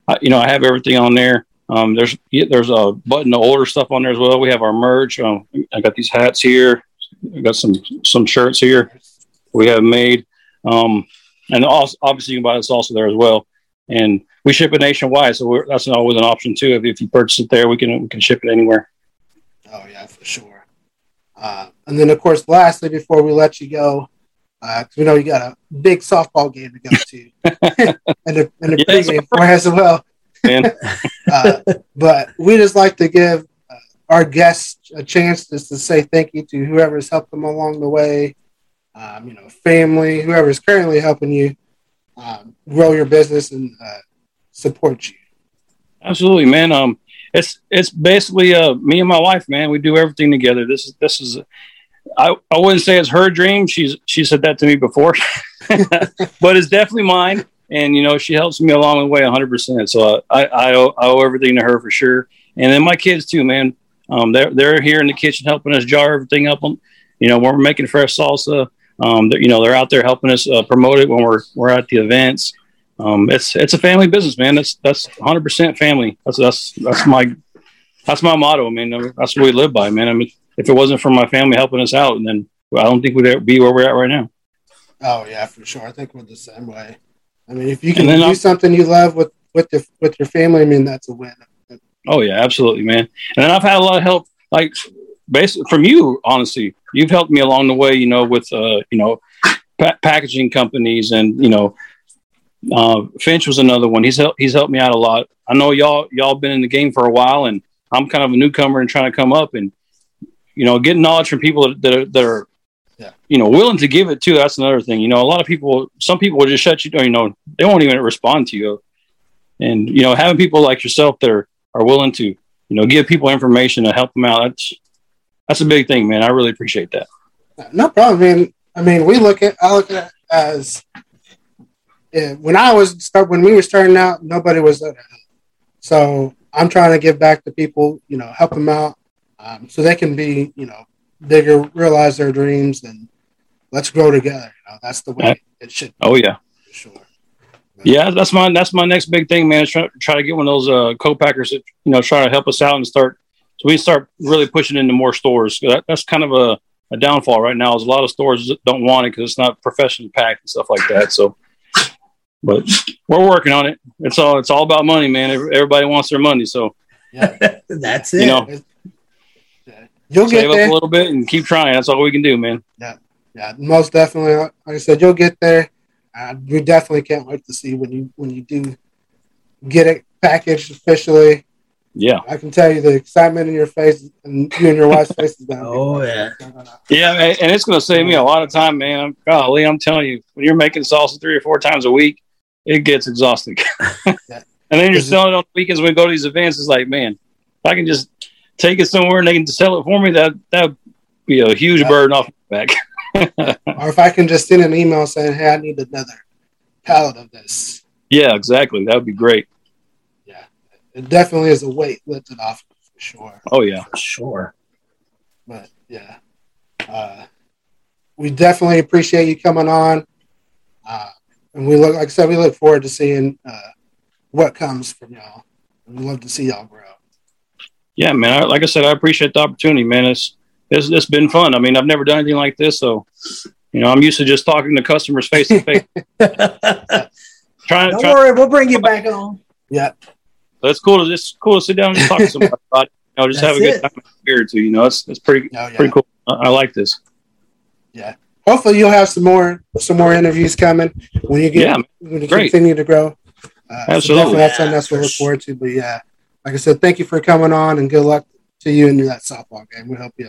I, you know, I have everything on there. Um, there's there's a button to order stuff on there as well. We have our merch. Um, I got these hats here. I got some some shirts here. We have made, um, and also, obviously you can buy this also there as well. And we ship it nationwide, so that's always an option too. If, if you purchase it there, we can we can ship it anywhere. Oh yeah, for sure. Uh, and then, of course, lastly, before we let you go, because uh, we know you got a big softball game to go to, [laughs] [laughs] and a, and a yeah, pregame for us as well. [laughs] uh, but we just like to give our guests a chance just to say thank you to whoever's helped them along the way, um, you know, family, whoever's currently helping you um, grow your business and uh, support you. Absolutely, man. Um, it's it's basically uh me and my wife, man. We do everything together. This is this is I, I wouldn't say it's her dream. She's she said that to me before, [laughs] but it's definitely mine. And you know, she helps me along the way 100. percent So uh, I I owe, I owe everything to her for sure. And then my kids too, man. Um, they're they're here in the kitchen helping us jar everything up. You know, when we're making fresh salsa, um, you know, they're out there helping us uh, promote it when we're we're at the events um, it's it's a family business, man. That's that's 100 percent family. That's that's that's my that's my motto. I mean, that's what we live by, man. I mean, if it wasn't for my family helping us out, then I don't think we'd be where we're at right now. Oh yeah, for sure. I think we're the same way. I mean, if you can do I'll, something you love with with your with your family, I mean, that's a win. Oh yeah, absolutely, man. And then I've had a lot of help, like basically from you. Honestly, you've helped me along the way. You know, with uh, you know, pa- packaging companies and you know uh, Finch was another one. He's helped he's helped me out a lot. I know y'all y'all been in the game for a while, and I'm kind of a newcomer and trying to come up, and you know, getting knowledge from people that are, that are yeah. you know willing to give it too. That's another thing. You know, a lot of people, some people will just shut you. You know, they won't even respond to you, and you know, having people like yourself that are, are willing to you know give people information to help them out. That's that's a big thing, man. I really appreciate that. No problem. I mean, I mean, we look at I look at it as yeah, when I was start when we were starting out, nobody was there. So I'm trying to give back to people, you know, help them out, um, so they can be, you know, bigger, realize their dreams, and let's grow together. You know, that's the way yeah. it should. Oh yeah. Yeah, that's my that's my next big thing, man. Is try, try to get one of those uh, co-packers that you know try to help us out and start. So we start really pushing into more stores. That, that's kind of a, a downfall right now. Is a lot of stores don't want it because it's not professionally packed and stuff like that. So but we're working on it. It's all it's all about money, man. Everybody wants their money, so yeah, [laughs] that's it. You know, you'll save get there. up a little bit and keep trying. That's all we can do, man. Yeah, yeah, most definitely. Like I said, you'll get there. Uh, we definitely can't wait to see when you when you do get it packaged officially. Yeah, I can tell you the excitement in your face and you and your wife's faces. oh yeah, yeah, and it's going to save me a lot of time, man. Golly, I'm telling you, when you're making salsa three or four times a week, it gets exhausting. [laughs] and then you're selling it on weekends when we go to these events. It's like, man, if I can just take it somewhere and they can sell it for me, that that would be a huge burden off my back. [laughs] or if I can just send an email saying, "Hey, I need another pallet of this." Yeah, exactly. That would be great. Yeah, it definitely is a weight lifted off for sure. Oh yeah, for sure. But yeah, uh, we definitely appreciate you coming on. Uh, and we look like I said, we look forward to seeing uh, what comes from y'all. We love to see y'all grow. Yeah, man. I, like I said, I appreciate the opportunity, man. It's, it's it's been fun. I mean, I've never done anything like this, so you know, I'm used to just talking to customers face to face. [laughs] Trying. Don't worry, we'll bring you back on. Yeah. So it's cool to just cool to sit down and talk to somebody [laughs] about. It. know, just That's have a good it. time beer too. You know, it's it's pretty oh, yeah. pretty cool. I, I, like this. Yeah. Hopefully, you'll have some more some more interviews coming when you get yeah, when you great. continue to grow. Uh, Absolutely, so that's something that's what we look forward to. But yeah, like I said, thank you for coming on, and good luck to you in that softball game. We hope you.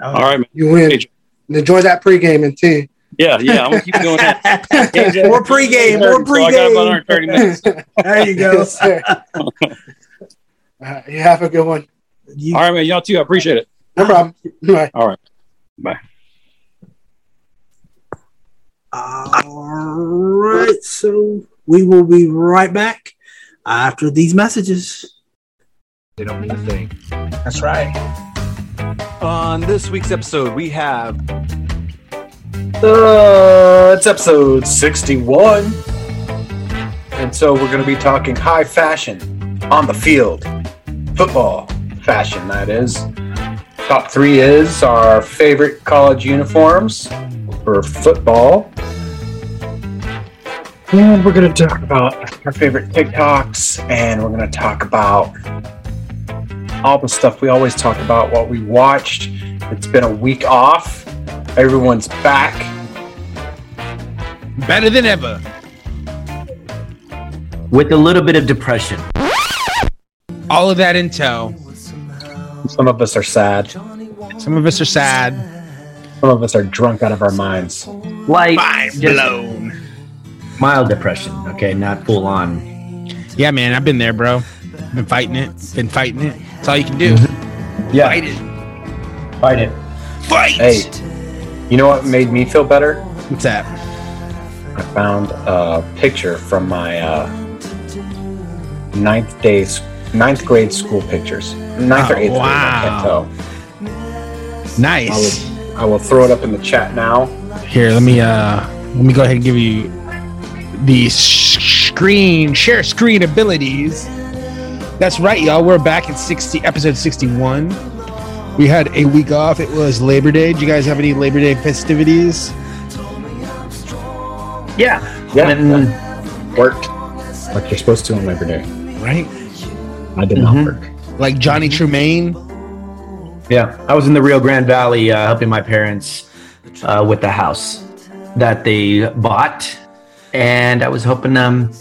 All right, man. You win. And enjoy that pregame and tea. Yeah, yeah, I'm gonna keep doing that. [laughs] more pregame, more pregame. So I got about 30 minutes. [laughs] there you go. Yes, [laughs] you have a good one. You, All right, man. Y'all too. I appreciate it. No problem. Bye. All right. Bye. All right. So we will be right back after these messages. They don't mean a thing. That's right. On this week's episode, we have. Uh, it's episode 61. And so we're going to be talking high fashion on the field, football fashion, that is. Top three is our favorite college uniforms for football. And we're going to talk about our favorite TikToks, and we're going to talk about all the stuff we always talk about, what we watched. It's been a week off. Everyone's back. Better than ever. With a little bit of depression. All of that intel some of us are sad. Some of us are sad. Some of us are drunk out of our minds. Like mind blown. Mild depression. Okay, not full on. Yeah, man, I've been there, bro. Been fighting it. Been fighting it. That's all you can do. Mm-hmm. yeah. Fight it. Fight it. Fight. Hey, you know what made me feel better? What's that? I found a picture from my uh, ninth day ninth grade school pictures. Ninth oh, or eighth wow. grade, I can't tell. Nice. I will, I will throw it up in the chat now. Here, let me uh let me go ahead and give you the screen share screen abilities. That's right, y'all. We're back at 60 episode 61. We had a week off. It was Labor Day. Do you guys have any Labor Day festivities? Yeah. Yeah. When, worked like you're supposed to on Labor Day. Right? I did mm-hmm. not work. Like Johnny Tremaine. Yeah, I was in the Rio Grande Valley uh, helping my parents uh, with the house that they bought, and I was hoping um,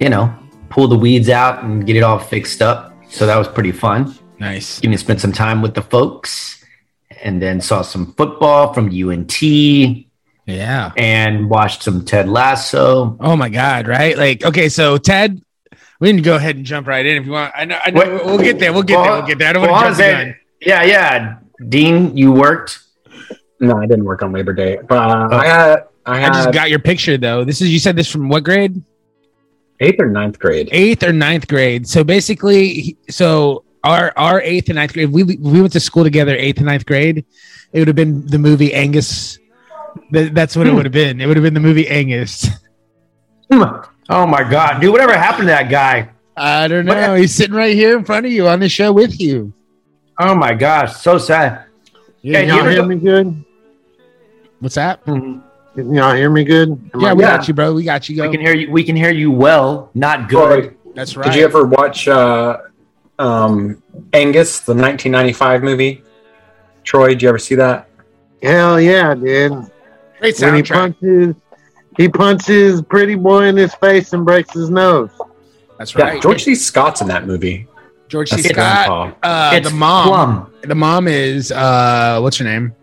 you know, pull the weeds out and get it all fixed up. So that was pretty fun. Nice. Getting to spend some time with the folks, and then saw some football from UNT. Yeah. And watched some Ted Lasso. Oh my God! Right? Like, okay, so Ted we can go ahead and jump right in if you want. I know, I know Wait, we'll get there. We'll get well, there. We'll get there. I don't well, want to jump the Yeah, yeah. Dean, you worked. No, I didn't work on Labor Day, but uh, oh. I had. I, had, I just got your picture though. This is you said this from what grade? Eighth or ninth grade. Eighth or ninth grade. So basically, so our our eighth and ninth grade. We we went to school together. Eighth and ninth grade. It would have been the movie Angus. That's what it hmm. would have been. It would have been the movie Angus. [laughs] Oh my god, dude! Whatever happened to that guy? I don't know. He's sitting right here in front of you on the show with you. Oh my gosh, so sad. Yeah, y'all hear me good? What's that? Mm-hmm. Can y'all hear me good? Am yeah, I- we yeah. got you, bro. We got you. Go. We can hear you. We can hear you well, not good. That's right. Did you ever watch uh, um, Angus, the 1995 movie? Troy, did you ever see that? Hell yeah, dude. Great soundtrack. When he punches he punches Pretty Boy in his face and breaks his nose. That's right. Yeah, George C. Scott's in that movie. George C. Scott. Uh, the mom. Plum. The mom is uh, what's her name?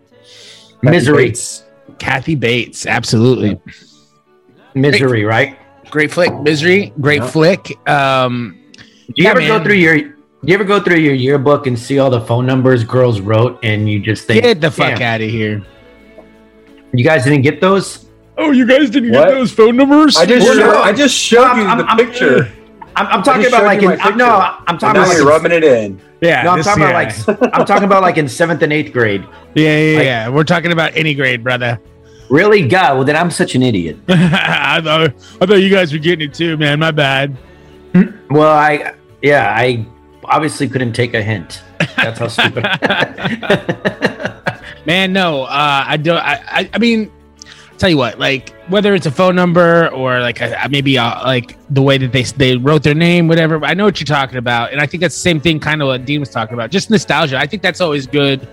Misery. Bates. Kathy Bates. Absolutely. Misery, great, right? Great flick. Misery. Great yeah. flick. Um, do you yeah, ever man. go through your? Do you ever go through your yearbook and see all the phone numbers girls wrote, and you just think, "Get the fuck out of here"? You guys didn't get those? Oh, you guys didn't what? get those phone numbers? I just showed, I just showed I'm, you I'm, the I'm, picture. I'm, I'm talking about like in, I'm, no, I'm talking about like rubbing it in. Yeah, no, I'm talking yeah. about like I'm talking about like in seventh and eighth grade. Yeah, yeah, like, yeah. We're talking about any grade, brother. Really, God? Well, then I'm such an idiot. [laughs] I thought I thought you guys were getting it too, man. My bad. [clears throat] Well, I yeah, I obviously couldn't take a hint. That's how stupid. [laughs] [laughs] man, no, uh, I don't. I, I, I mean, tell you what, like whether it's a phone number or like a, maybe a, like the way that they they wrote their name, whatever. I know what you're talking about, and I think that's the same thing, kind of what Dean was talking about. Just nostalgia. I think that's always good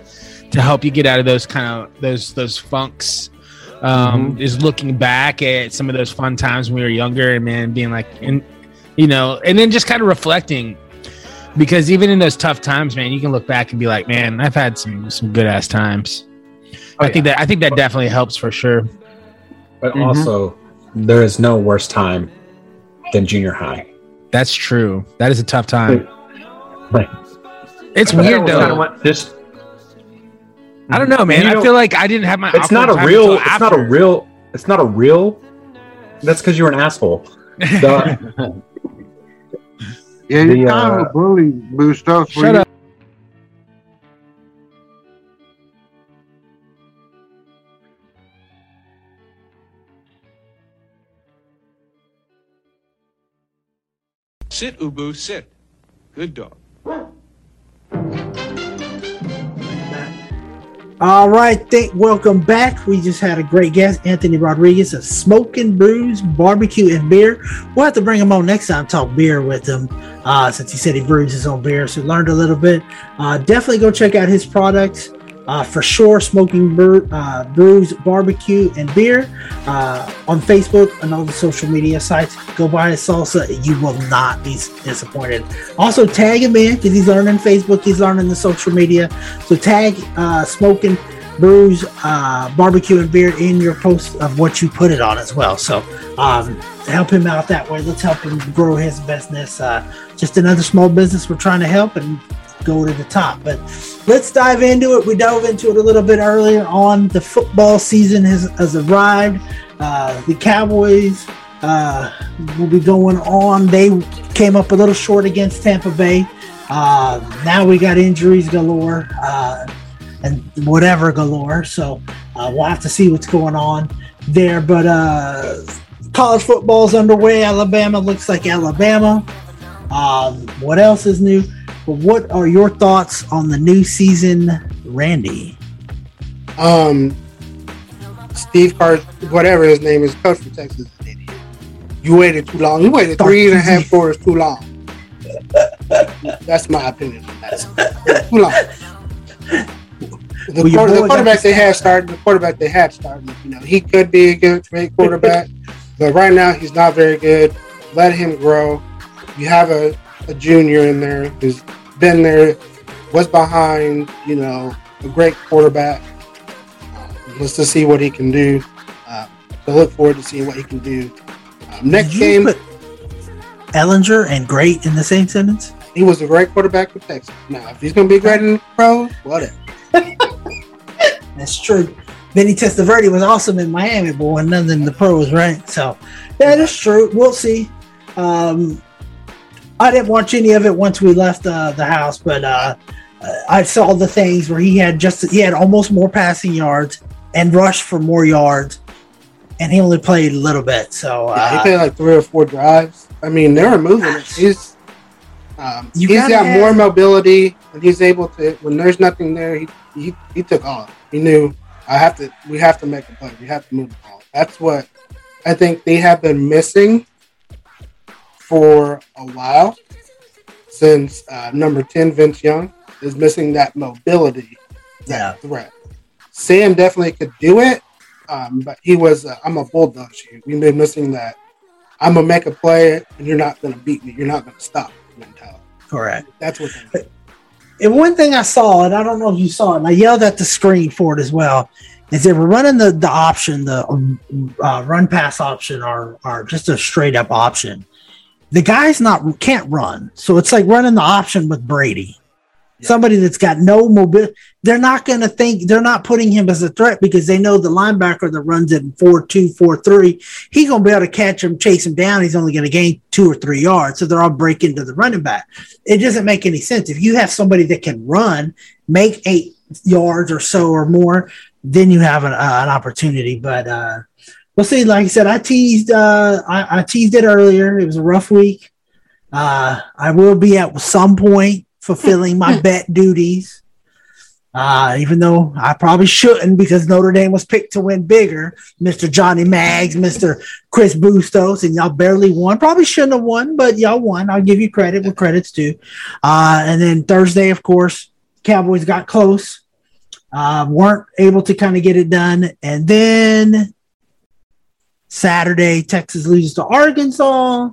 to help you get out of those kind of those those funks. Um, mm-hmm. Is looking back at some of those fun times when we were younger, and man, being like, and you know, and then just kind of reflecting because even in those tough times, man, you can look back and be like, man, I've had some some good ass times. Oh, I yeah. think that I think that definitely helps for sure. But mm-hmm. also, there is no worse time than junior high. That's true. That is a tough time. Right. It's but weird though. Kind of just I don't know, man. You know, I feel like I didn't have my. It's not a real. It's after. not a real. It's not a real. That's because you're an asshole. [laughs] The, yeah, you're the, kind uh, of a bully, Bustos. Shut up. Sit, Ubu, sit. Good dog. All right, th- welcome back. We just had a great guest, Anthony Rodriguez of Smoking Brews Barbecue and Beer. We'll have to bring him on next time, talk beer with him, uh, since he said he brews his own beer. So learned a little bit. Uh, definitely go check out his products uh, for sure smoking uh, brews barbecue and beer uh, on facebook and all the social media sites go buy his salsa. You will not be disappointed. Also tag him in because he's learning facebook he's learning the social media. So tag uh, smoking brews uh, barbecue and beer in your post of what you put it on as well. So um, help him out that way. Let's help him grow his business. Uh, just another small business we're trying to help and go to the top. But let's dive into it. We dove into it a little bit earlier on. The football season has, has arrived. Uh, the Cowboys uh, will be going on. They came up a little short against Tampa Bay. Uh, now we got injuries galore uh, and whatever galore. So uh, we'll have to see what's going on there. But uh, college football's underway. Alabama looks like Alabama. Um, what else is new? But what are your thoughts on the new season, Randy? Um, Steve Carr, whatever his name is, coach for Texas, You waited too long. You waited three and a half quarters too long. That's my opinion. Too long. The, well, quarter, the quarterback they had started, the quarterback they had started, you know, he could be a good great quarterback, but right now he's not very good. Let him grow. You have a a junior in there who's been there, was behind, you know, a great quarterback. Let's just see what he can do. Uh, so look forward to seeing what he can do. Um, next game. Ehlinger and great in the same sentence? He was a great quarterback for Texas. Now, if he's going to be great in the pros, whatever. [laughs] That's true. Vinny Testaverde was awesome in Miami, but when none in the pros, right? So that is true. We'll see. Um, I didn't watch any of it once we left uh, the house, but uh, I saw the things where he had just he had almost more passing yards and rushed for more yards, and he only played a little bit. So yeah, he uh, played like three or four drives. I mean, they were moving. He's um, he's got have, more mobility, and he's able to. When there's nothing there, he he, he took off. He knew I have to. We have to make a play. We have to move the ball. That's what I think they have been missing for a while since uh, number 10, Vince Young, is missing that mobility, that yeah. threat. Sam definitely could do it, um, but he was, uh, I'm a bulldog shoe. We've been missing that. I'm going to make a play and you're not going to beat me. You're not going to stop mentality. Correct. That's what And one thing I saw, and I don't know if you saw it, and I yelled at the screen for it as well, is they were running the, the option, the uh, run pass option, or, or just a straight up option the guy's not can't run. So it's like running the option with Brady. Yeah. Somebody that's got no mobility. They're not going to think they're not putting him as a threat because they know the linebacker that runs it in four two four three. He's going to be able to catch him, chase him down. He's only going to gain two or three yards. So they're all break into the running back. It doesn't make any sense. If you have somebody that can run, make eight yards or so or more, then you have an, uh, an opportunity. But uh, we'll see. Like I said, I teased uh, I, I, teased it earlier. It was a rough week. Uh, I will be at some point fulfilling my [laughs] bet duties. Uh, even though I probably shouldn't because Notre Dame was picked to win bigger, Mr. Johnny Maggs, Mr. Chris Bustos, and y'all barely won. Probably shouldn't have won, but y'all won. I'll give you credit where credit's due. Uh, and then Thursday, of course, Cowboys got close, uh, weren't able to kind of get it done. And then Saturday, Texas loses to Arkansas.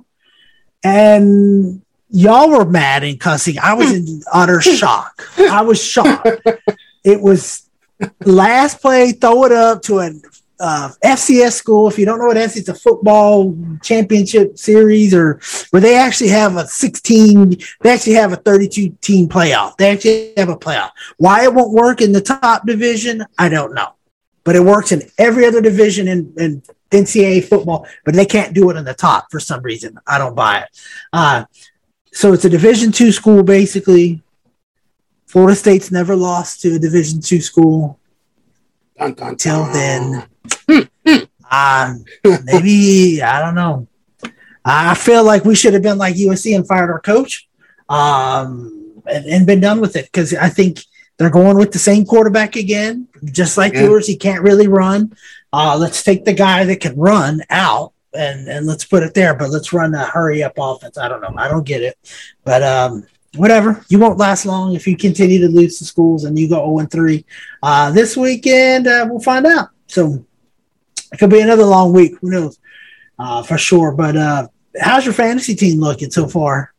And y'all were mad and cussing. I was in utter shock. I was shocked. [laughs] It was last play, throw it up to an uh, FCS school. If you don't know what FCS, it's a football championship series, or where they actually have a 16, they actually have a 32 team playoff. They actually have a playoff. Why it won't work in the top division, I don't know. But it works in every other division in, in NCAA football, but they can't do it in the top for some reason. I don't buy it. Uh, so it's a Division two school basically. Florida State's never lost to a Division two school dun, dun, until then. uh, [laughs] maybe I don't know. I feel like we should have been like USC and fired our coach, um, and, and been done with it because I think they're going with the same quarterback again, just like yeah. yours. He can't really run. Uh, let's take the guy that can run out and and let's put it there. But let's run a hurry up offense. I don't know. I don't get it, but um, whatever. You won't last long if you continue to lose to schools and you go zero and three. Uh, this weekend uh, we'll find out. So it could be another long week. Who knows? Uh, for sure. But uh, how's your fantasy team looking so far?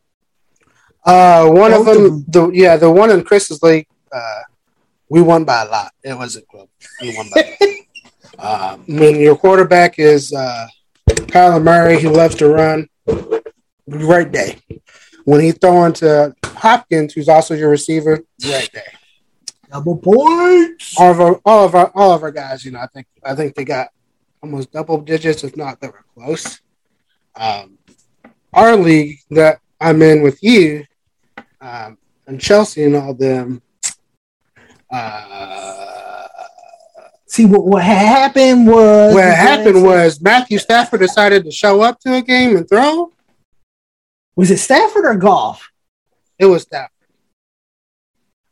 Uh, one Both of them, them, the yeah, the one in Chris's league, uh, we won by a lot. It wasn't close. We won by. [laughs] uh, when your quarterback is uh, Kyler Murray, he loves to run. Great day. When he's throwing to Hopkins, who's also your receiver, great day. Double points. All of our, all of our, all of our guys, you know, I think, I think they got almost double digits, if not they were close. Um, our league that I'm in with you, um, and Chelsea and all them, uh, See what what happened was what happened was Matthew Stafford decided to show up to a game and throw. Was it Stafford or Goff? It was Stafford.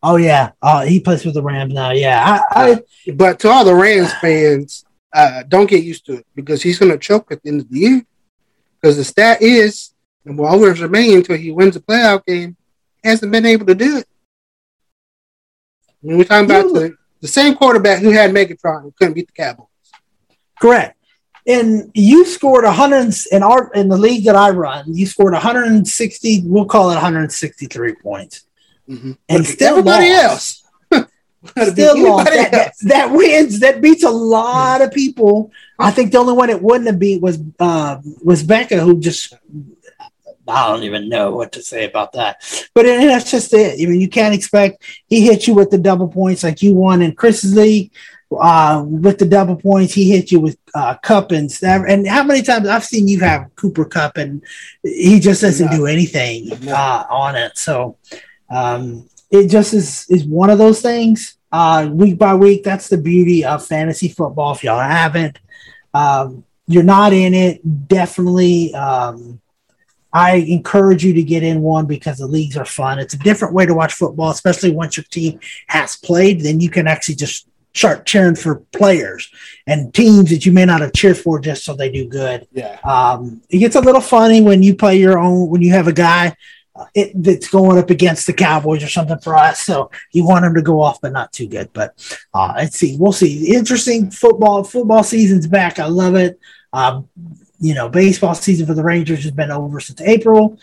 Oh yeah, uh, he plays with the Rams now. Yeah, I, I, but to all the Rams fans, uh, don't get used to it because he's going to choke at the end of the year. Because the stat is, and will always remain until he wins a playoff game, hasn't been able to do it. When we're talking about the the same quarterback who had Megatron who couldn't beat the Cowboys. Correct. And you scored 100 in our in the league that I run. You scored 160. We'll call it 163 points, mm-hmm. and still everybody lost. else. [laughs] still lost. That, that, that, wins. That beats a lot of people. I think the only one it wouldn't have beat was uh, was Becca, who just I don't even know what to say about that. But and that's just it. I mean, you can't expect he hit you with the double points like you won in Chris's league. Uh, with the double points, he hit you with uh, Kupp and And how many times I've seen you have Cooper Kupp and he just doesn't do anything uh, on it. So um, it just is is one of those things. Uh, week by week, that's the beauty of fantasy football. If y'all haven't, um, you're not in it. Definitely. Um, I encourage you to get in one because the leagues are fun. It's a different way to watch football, especially once your team has played. Then you can actually just start cheering for players and teams that you may not have cheered for just so they do good. Yeah. Um, it gets a little funny when you play your own, when you have a guy uh, it, that's going up against the Cowboys or something for us. So you want them to go off, but not too good. But uh, let's see. We'll see. Interesting football. Football season's back. I love it. Um, you know, baseball season for the Rangers has been over since April.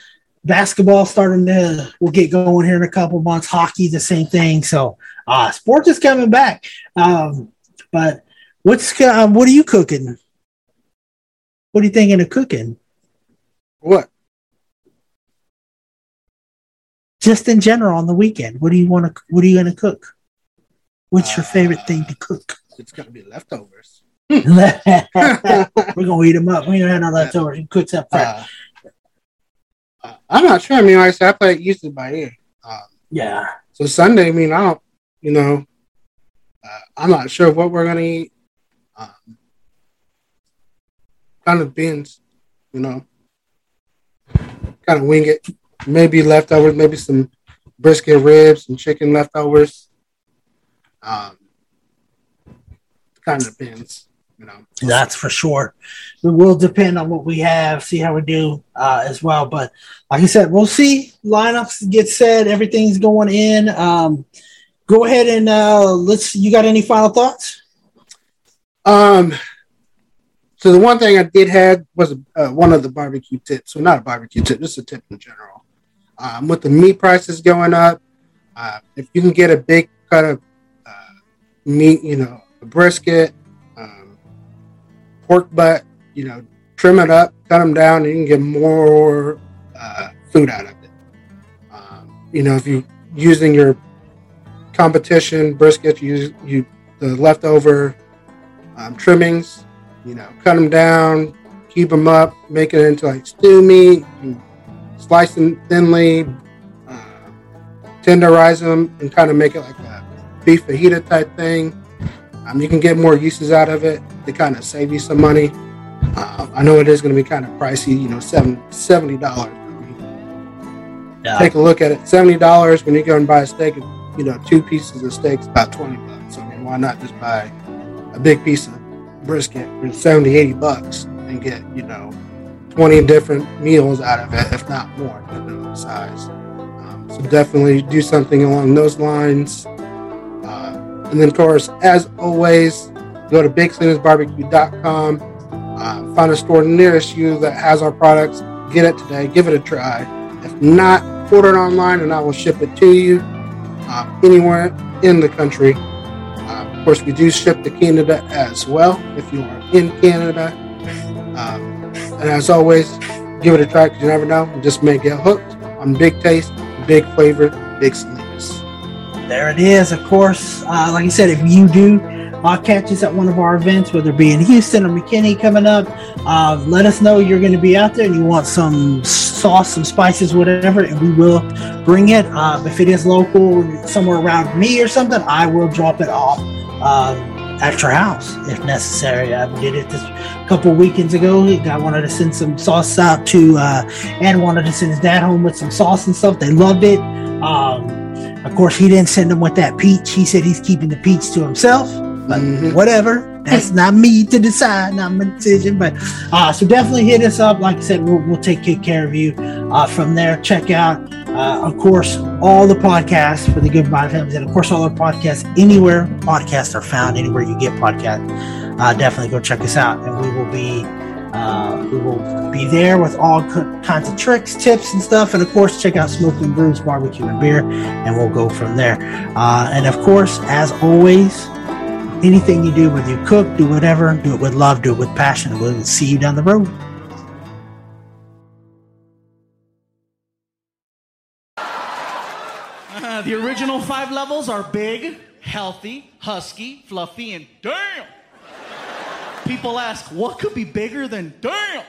Basketball starting to will get going here in a couple months. Hockey, the same thing. So, uh, sports is coming back. Um, but what's uh, what are you cooking? What are you thinking of cooking? What? Just in general on the weekend. What do you want to? What are you going to cook? What's your favorite thing to cook? It's going to be leftovers. [laughs] We're gonna eat them up. We don't have no leftovers. You cook up fresh. Uh, I'm not sure. I mean, like I said, I play used to by ear. Um, yeah. So Sunday, I mean, I don't, you know, uh, I'm not sure what we're gonna eat. Um, kind of beans, you know, kind of wing it. Maybe leftovers, maybe some brisket ribs and chicken leftovers. Um, kind of depends, you know. That's for sure. It will depend on what we have, see how we do uh, as well. But like I said, we'll see. Lineups get set, everything's going in. Um, go ahead and uh, let's. You got any final thoughts? Um. So the one thing I did had was uh, one of the barbecue tips. So not a barbecue tip, just a tip in general. Um, with the meat prices going up, uh, if you can get a big cut of uh, meat, you know, a brisket, pork butt, you know, trim it up, cut them down, and you can get more uh, food out of it. Um, you know, if you using your competition brisket, you use you the leftover um, trimmings, you know, cut them down, keep them up, make it into like stew meat, slice them thinly, uh, tenderize them, and kind of make it like a beef fajita type thing. Um, you can get more uses out of it to kind of save you some money. Uh, I know it is going to be kind of pricey, you know, seven, $70. Yeah. Take a look at it. $70 when you go and buy a steak, you know, two pieces of steak is about 20 bucks. I mean, why not just buy a big piece of brisket for 70, 80 bucks and get, you know, 20 different meals out of it, if not more, depending on the size. Um, so definitely do something along those lines. Uh, and then, of course, as always, go to BigSalinsBarbecue.com, uh, find a store nearest you that has our products, get it today, give it a try. If not, order it online and I will ship it to you uh, anywhere in the country. Uh, of course, we do ship to Canada as well if you are in Canada. Um, and as always, give it a try because you never know. You just may get hooked on big taste, big flavor, big sweetness. There it is. Of course, uh, like I said, if you do uh, catch us at one of our events, whether it be in Houston or McKinney coming up, uh, let us know you're going to be out there and you want some sauce, some spices, whatever, and we will bring it. Uh, if it is local, somewhere around me or something, I will drop it off um, at your house if necessary. I did it this couple weekends ago. I wanted to send some sauce out to, uh, and wanted to send his dad home with some sauce and stuff. They loved it. Um, of course, he didn't send them with that peach. He said he's keeping the peach to himself. But mm-hmm. whatever. That's not me to decide, not my decision. But uh, so definitely hit us up. Like I said, we'll, we'll take good care of you uh, from there. Check out, uh, of course, all the podcasts for the Goodbye Films, and of course, all our podcasts anywhere podcasts are found, anywhere you get podcasts. Uh, definitely go check us out, and we will be. Uh, we will be there with all kinds of tricks, tips, and stuff. And of course, check out Smoke and Brews Barbecue and Beer, and we'll go from there. Uh, and of course, as always, anything you do, whether you cook, do whatever, do it with love, do it with passion. We'll see you down the road. Uh, the original five levels are big, healthy, husky, fluffy, and damn. People ask, what could be bigger than damn?